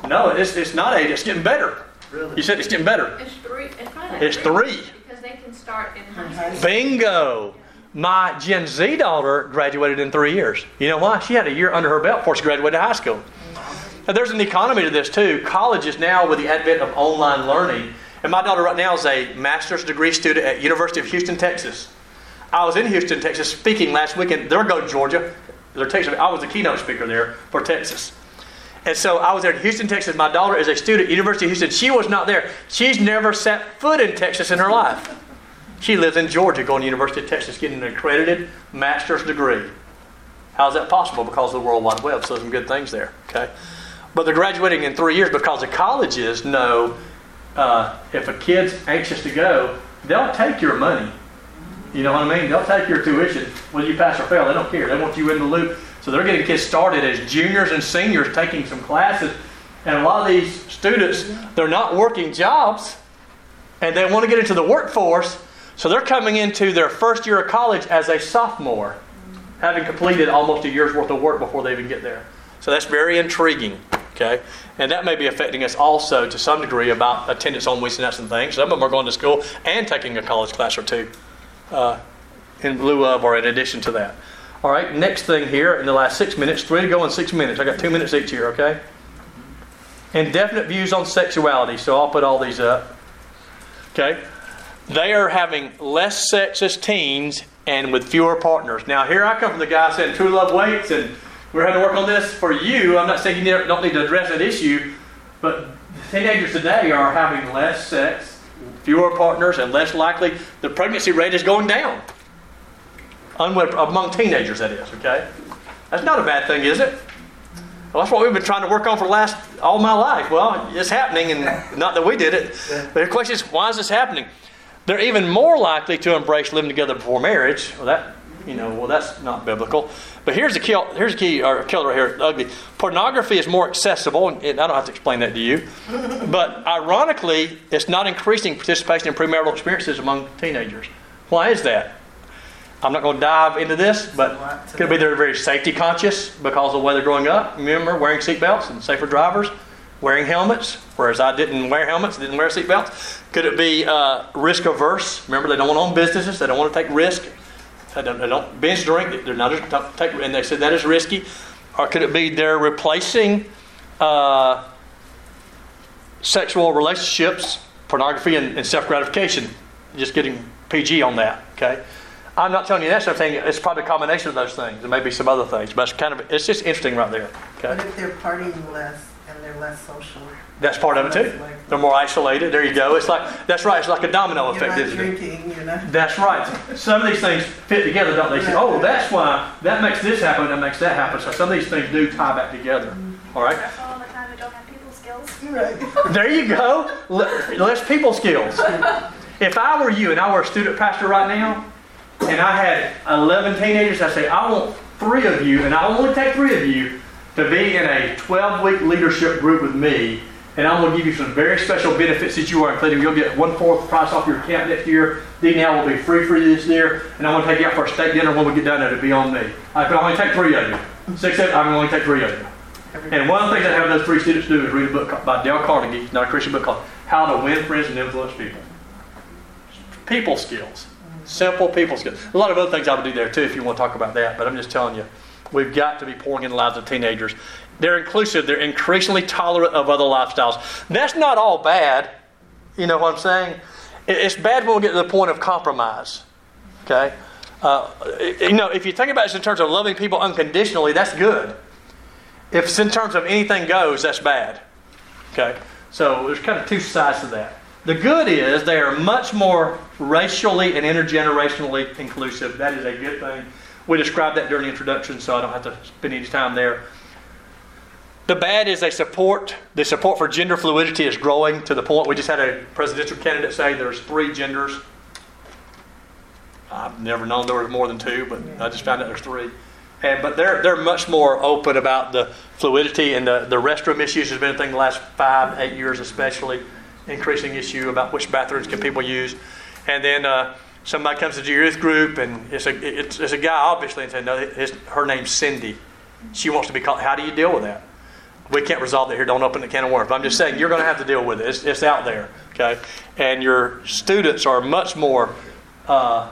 S2: No, it's, it's not eight. It's getting better.
S3: really?
S2: You said it's getting better.
S9: It's three. It's fine.
S2: It's three.
S9: Because they can start in high school.
S2: Bingo. My Gen Z daughter graduated in three years. You know why? She had a year under her belt before she graduated high school. Now, there's an economy to this too. Colleges now, with the advent of online learning, And my daughter right now is a master's degree student at University of Houston, Texas. I was in Houston, Texas, speaking last weekend. There go Georgia. They're Texas. I was the keynote speaker there for Texas. And so I was there in Houston, Texas. My daughter is a student at University of Houston. She was not there. She's never set foot in Texas in her life. She lives in Georgia, going to University of Texas, getting an accredited master's degree. How is that possible? Because of the World Wide Web. So some good things there. Okay, but they're graduating in three years because the colleges know uh, if a kid's anxious to go, they'll take your money. You know what I mean? They'll take your tuition whether you pass or fail. They don't care. They want you in the loop. So they're getting kids started as juniors and seniors taking some classes. And a lot of these students, they're not working jobs and they want to get into the workforce. So they're coming into their first year of college as a sophomore, having completed almost a year's worth of work before they even get there. So that's very intriguing. Okay? And that may be affecting us also to some degree about attendance on Wednesday nights and things. Some of them are going to school and taking a college class or two uh, in lieu of or in addition to that. All right, next thing here in the last six minutes, three to go in six minutes. I got two minutes each here, okay? Indefinite views on sexuality, so I'll put all these up. Okay? They are having less sex as teens and with fewer partners. Now, here I come from the guy saying true love waits, and we're having to work on this for you. I'm not saying you don't need to address that issue, but teenagers today are having less sex, fewer partners, and less likely the pregnancy rate is going down unwed among teenagers, that is, okay? That's not a bad thing, is it? Well, that's what we've been trying to work on for the last all my life. Well, it's happening, and not that we did it. But the question is, why is this happening? They're even more likely to embrace living together before marriage. Well, that you know, well, that's not biblical. But here's the kill. Here's the key, or killer right here. Ugly. Pornography is more accessible, and I don't have to explain that to you. But ironically, it's not increasing participation in premarital experiences among teenagers. Why is that? I'm not going to dive into this, but could it be they're very safety conscious because of the way they're growing up. Remember, wearing seatbelts and safer drivers, wearing helmets, whereas I didn't wear helmets, didn't wear seatbelts. Could it be uh, risk averse? Remember, they don't want to own businesses, they don't want to take risk. They don't, they don't binge drink, they're not just take, and they said that is risky. Or could it be they're replacing uh, sexual relationships, pornography, and, and self gratification? Just getting PG on that, okay? I'm not telling you that sort of thing. It's probably a combination of those things. There may be some other things, but it's kind of it's just interesting right there. Okay.
S10: What if they're partying less and they're less social?
S2: That's part of it too. They're more isolated. There you go. It's like that's right. It's like a domino effect,
S10: you're not
S2: isn't
S10: drinking,
S2: it?
S10: You're not
S2: That's right. Some of these things fit together, don't they? Say, oh, that's why that makes this happen, that makes that happen. So some of these things do tie back together. Mm-hmm. All right.
S4: All the time don't have people skills.
S10: Right.
S2: There you go. Less people skills. If I were you and I were a student pastor right now, and I had 11 teenagers, I say, I want three of you, and I'll only take three of you to be in a 12 week leadership group with me. And I'm going to give you some very special benefits that you are, including you'll get one fourth price off your camp next year. DNL will be free for you this year, and I'm going to take you out for a steak dinner when we get done to be on me. I can only take three of you. Six, seven, I can only take three of you. And one of the things I have those three students do is read a book by Dale Carnegie, not a Christian book called How to Win Friends and Influence People. People skills. Simple people skills. A lot of other things I would do there too if you want to talk about that, but I'm just telling you, we've got to be pouring in the lives of teenagers. They're inclusive, they're increasingly tolerant of other lifestyles. That's not all bad. You know what I'm saying? It's bad when we get to the point of compromise. Okay? Uh, you know, if you think about it in terms of loving people unconditionally, that's good. If it's in terms of anything goes, that's bad. Okay? So there's kind of two sides to that. The good is they are much more racially and intergenerationally inclusive. That is a good thing. We described that during the introduction, so I don't have to spend any time there. The bad is they support the support for gender fluidity is growing to the point we just had a presidential candidate say there's three genders. I've never known there was more than two, but I just found out there's three. And, but they're, they're much more open about the fluidity and the, the restroom issues has been a thing the last five, eight years especially. Increasing issue about which bathrooms can people use. And then uh, somebody comes to your youth group and it's a, it's, it's a guy obviously and said, no, his, her name's Cindy. She wants to be called. How do you deal with that? We can't resolve that here. Don't open the can of worms. But I'm just saying you're going to have to deal with it. It's, it's out there, okay? And your students are much more uh,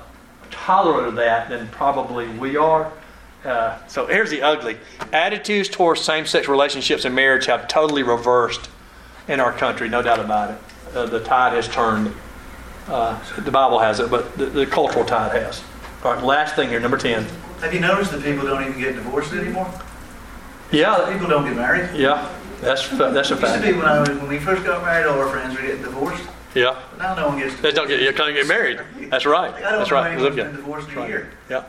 S2: tolerant of that than probably we are. Uh, so here's the ugly attitudes towards same sex relationships and marriage have totally reversed in our country, no doubt about it. uh, the tide has turned. Uh, the Bible has it, but the, the cultural tide has. All right, last thing here, number 10.
S3: Have you noticed that people don't even get divorced anymore?
S2: Yeah,
S3: People don't get married.
S2: yeah, that's, that's a fact.
S3: Used to be when I when we first got married, all our friends were getting divorced.
S2: Yeah,
S3: But now no one gets.
S2: they don't get, you can't get married. That's right.
S3: Like, I don't
S2: That's right.
S3: been divorced in a year.
S2: Yeah.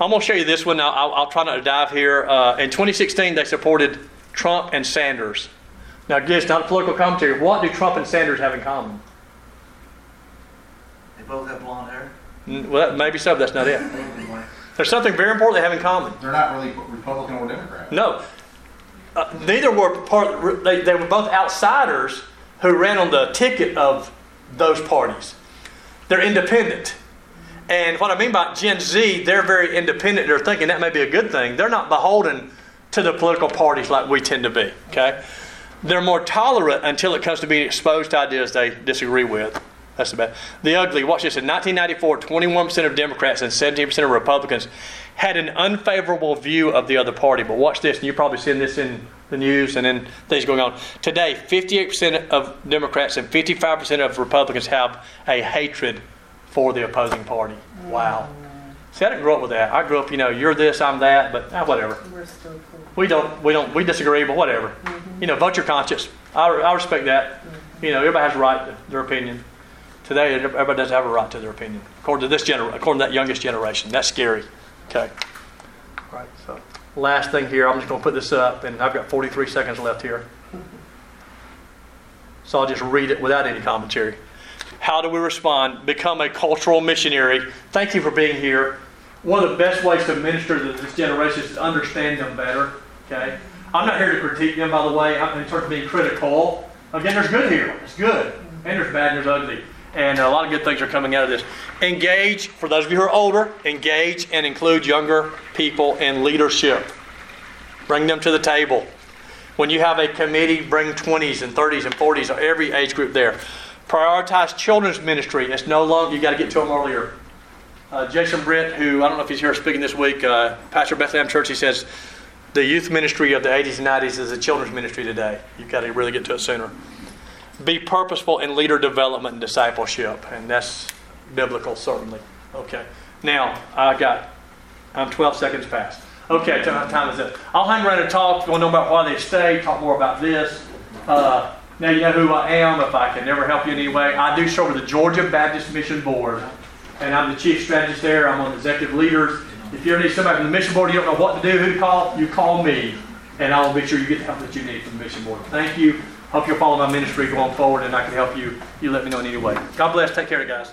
S2: I'm going to show you this one now. I'll, I'll try not to dive here. Uh, in 2016, they supported Trump and Sanders. Now, just not a political commentary. What do Trump and Sanders have in common?
S3: They both have blonde hair.
S2: Mm, Well, that- maybe so, but that's not it. There's something very important they have in common.
S7: They're not really Republican or Democrat.
S2: No, uh, neither were part. They, they were both outsiders who ran on the ticket of those parties. They're independent, and what I mean by Gen Z, they're very independent. They're thinking that may be a good thing. They're not beholden to the political parties like we tend to be. Okay, they're more tolerant until it comes to being exposed to ideas they disagree with. That's the bad. The ugly. Watch this. In 1994, 21% of Democrats and 17% of Republicans had an unfavorable view of the other party. But watch this, and you've probably seen this in the news and in things going on. Today, 58% of Democrats and 55% of Republicans have a hatred for the opposing party. Wow. See, I didn't grow up with that. I grew up, you know, you're this, I'm that, but ah, whatever.
S10: We're cool.
S2: We don't, we don't, we disagree, but whatever. You know, vote your conscience. I, I respect that. You know, everybody has a right to their opinion. Today, everybody doesn't have a right to their opinion, according to this gener, according to that youngest generation. That's scary. Okay. All right. So, last thing here, I'm just going to put this up, and I've got 43 seconds left here. So I'll just read it without any commentary. How do we respond? Become a cultural missionary. Thank you for being here. One of the best ways to minister to this generation is to understand them better. Okay? I'm not here to critique them, by the way. I'm in terms of being critical. Again, there's good here. It's good. And there's bad and there's ugly. And a lot of good things are coming out of this. Engage, for those of you who are older, engage and include younger people in leadership. Bring them to the table. When you have a committee, bring 20s and 30s and 40s, or every age group there. Prioritize children's ministry. It's no longer, you got to get to them earlier. Uh, Jason Britt, who I don't know if he's here speaking this week, uh, Pastor Bethlehem Church, he says the youth ministry of the 80s and 90s is the children's ministry today. You've got to really get to it sooner. Be purposeful in leader development and discipleship, and that's biblical, certainly. Okay. Now, I've got, I'm 12 seconds past. Okay, time, time is up. I'll hang around and talk, to know about why they stay, talk more about this. Uh, now you know who I am. If I can never help you in any way, I do serve with the Georgia Baptist Mission Board, and I'm the chief strategist there. I'm one of the executive leaders. If you ever need somebody from the mission board, you don't know what to do, who to call, you call me, and I'll make sure you get the help that you need from the mission board. Thank you. Hope you'll follow my ministry going forward, and I can help you. You let me know in any way. God bless. Take care, guys.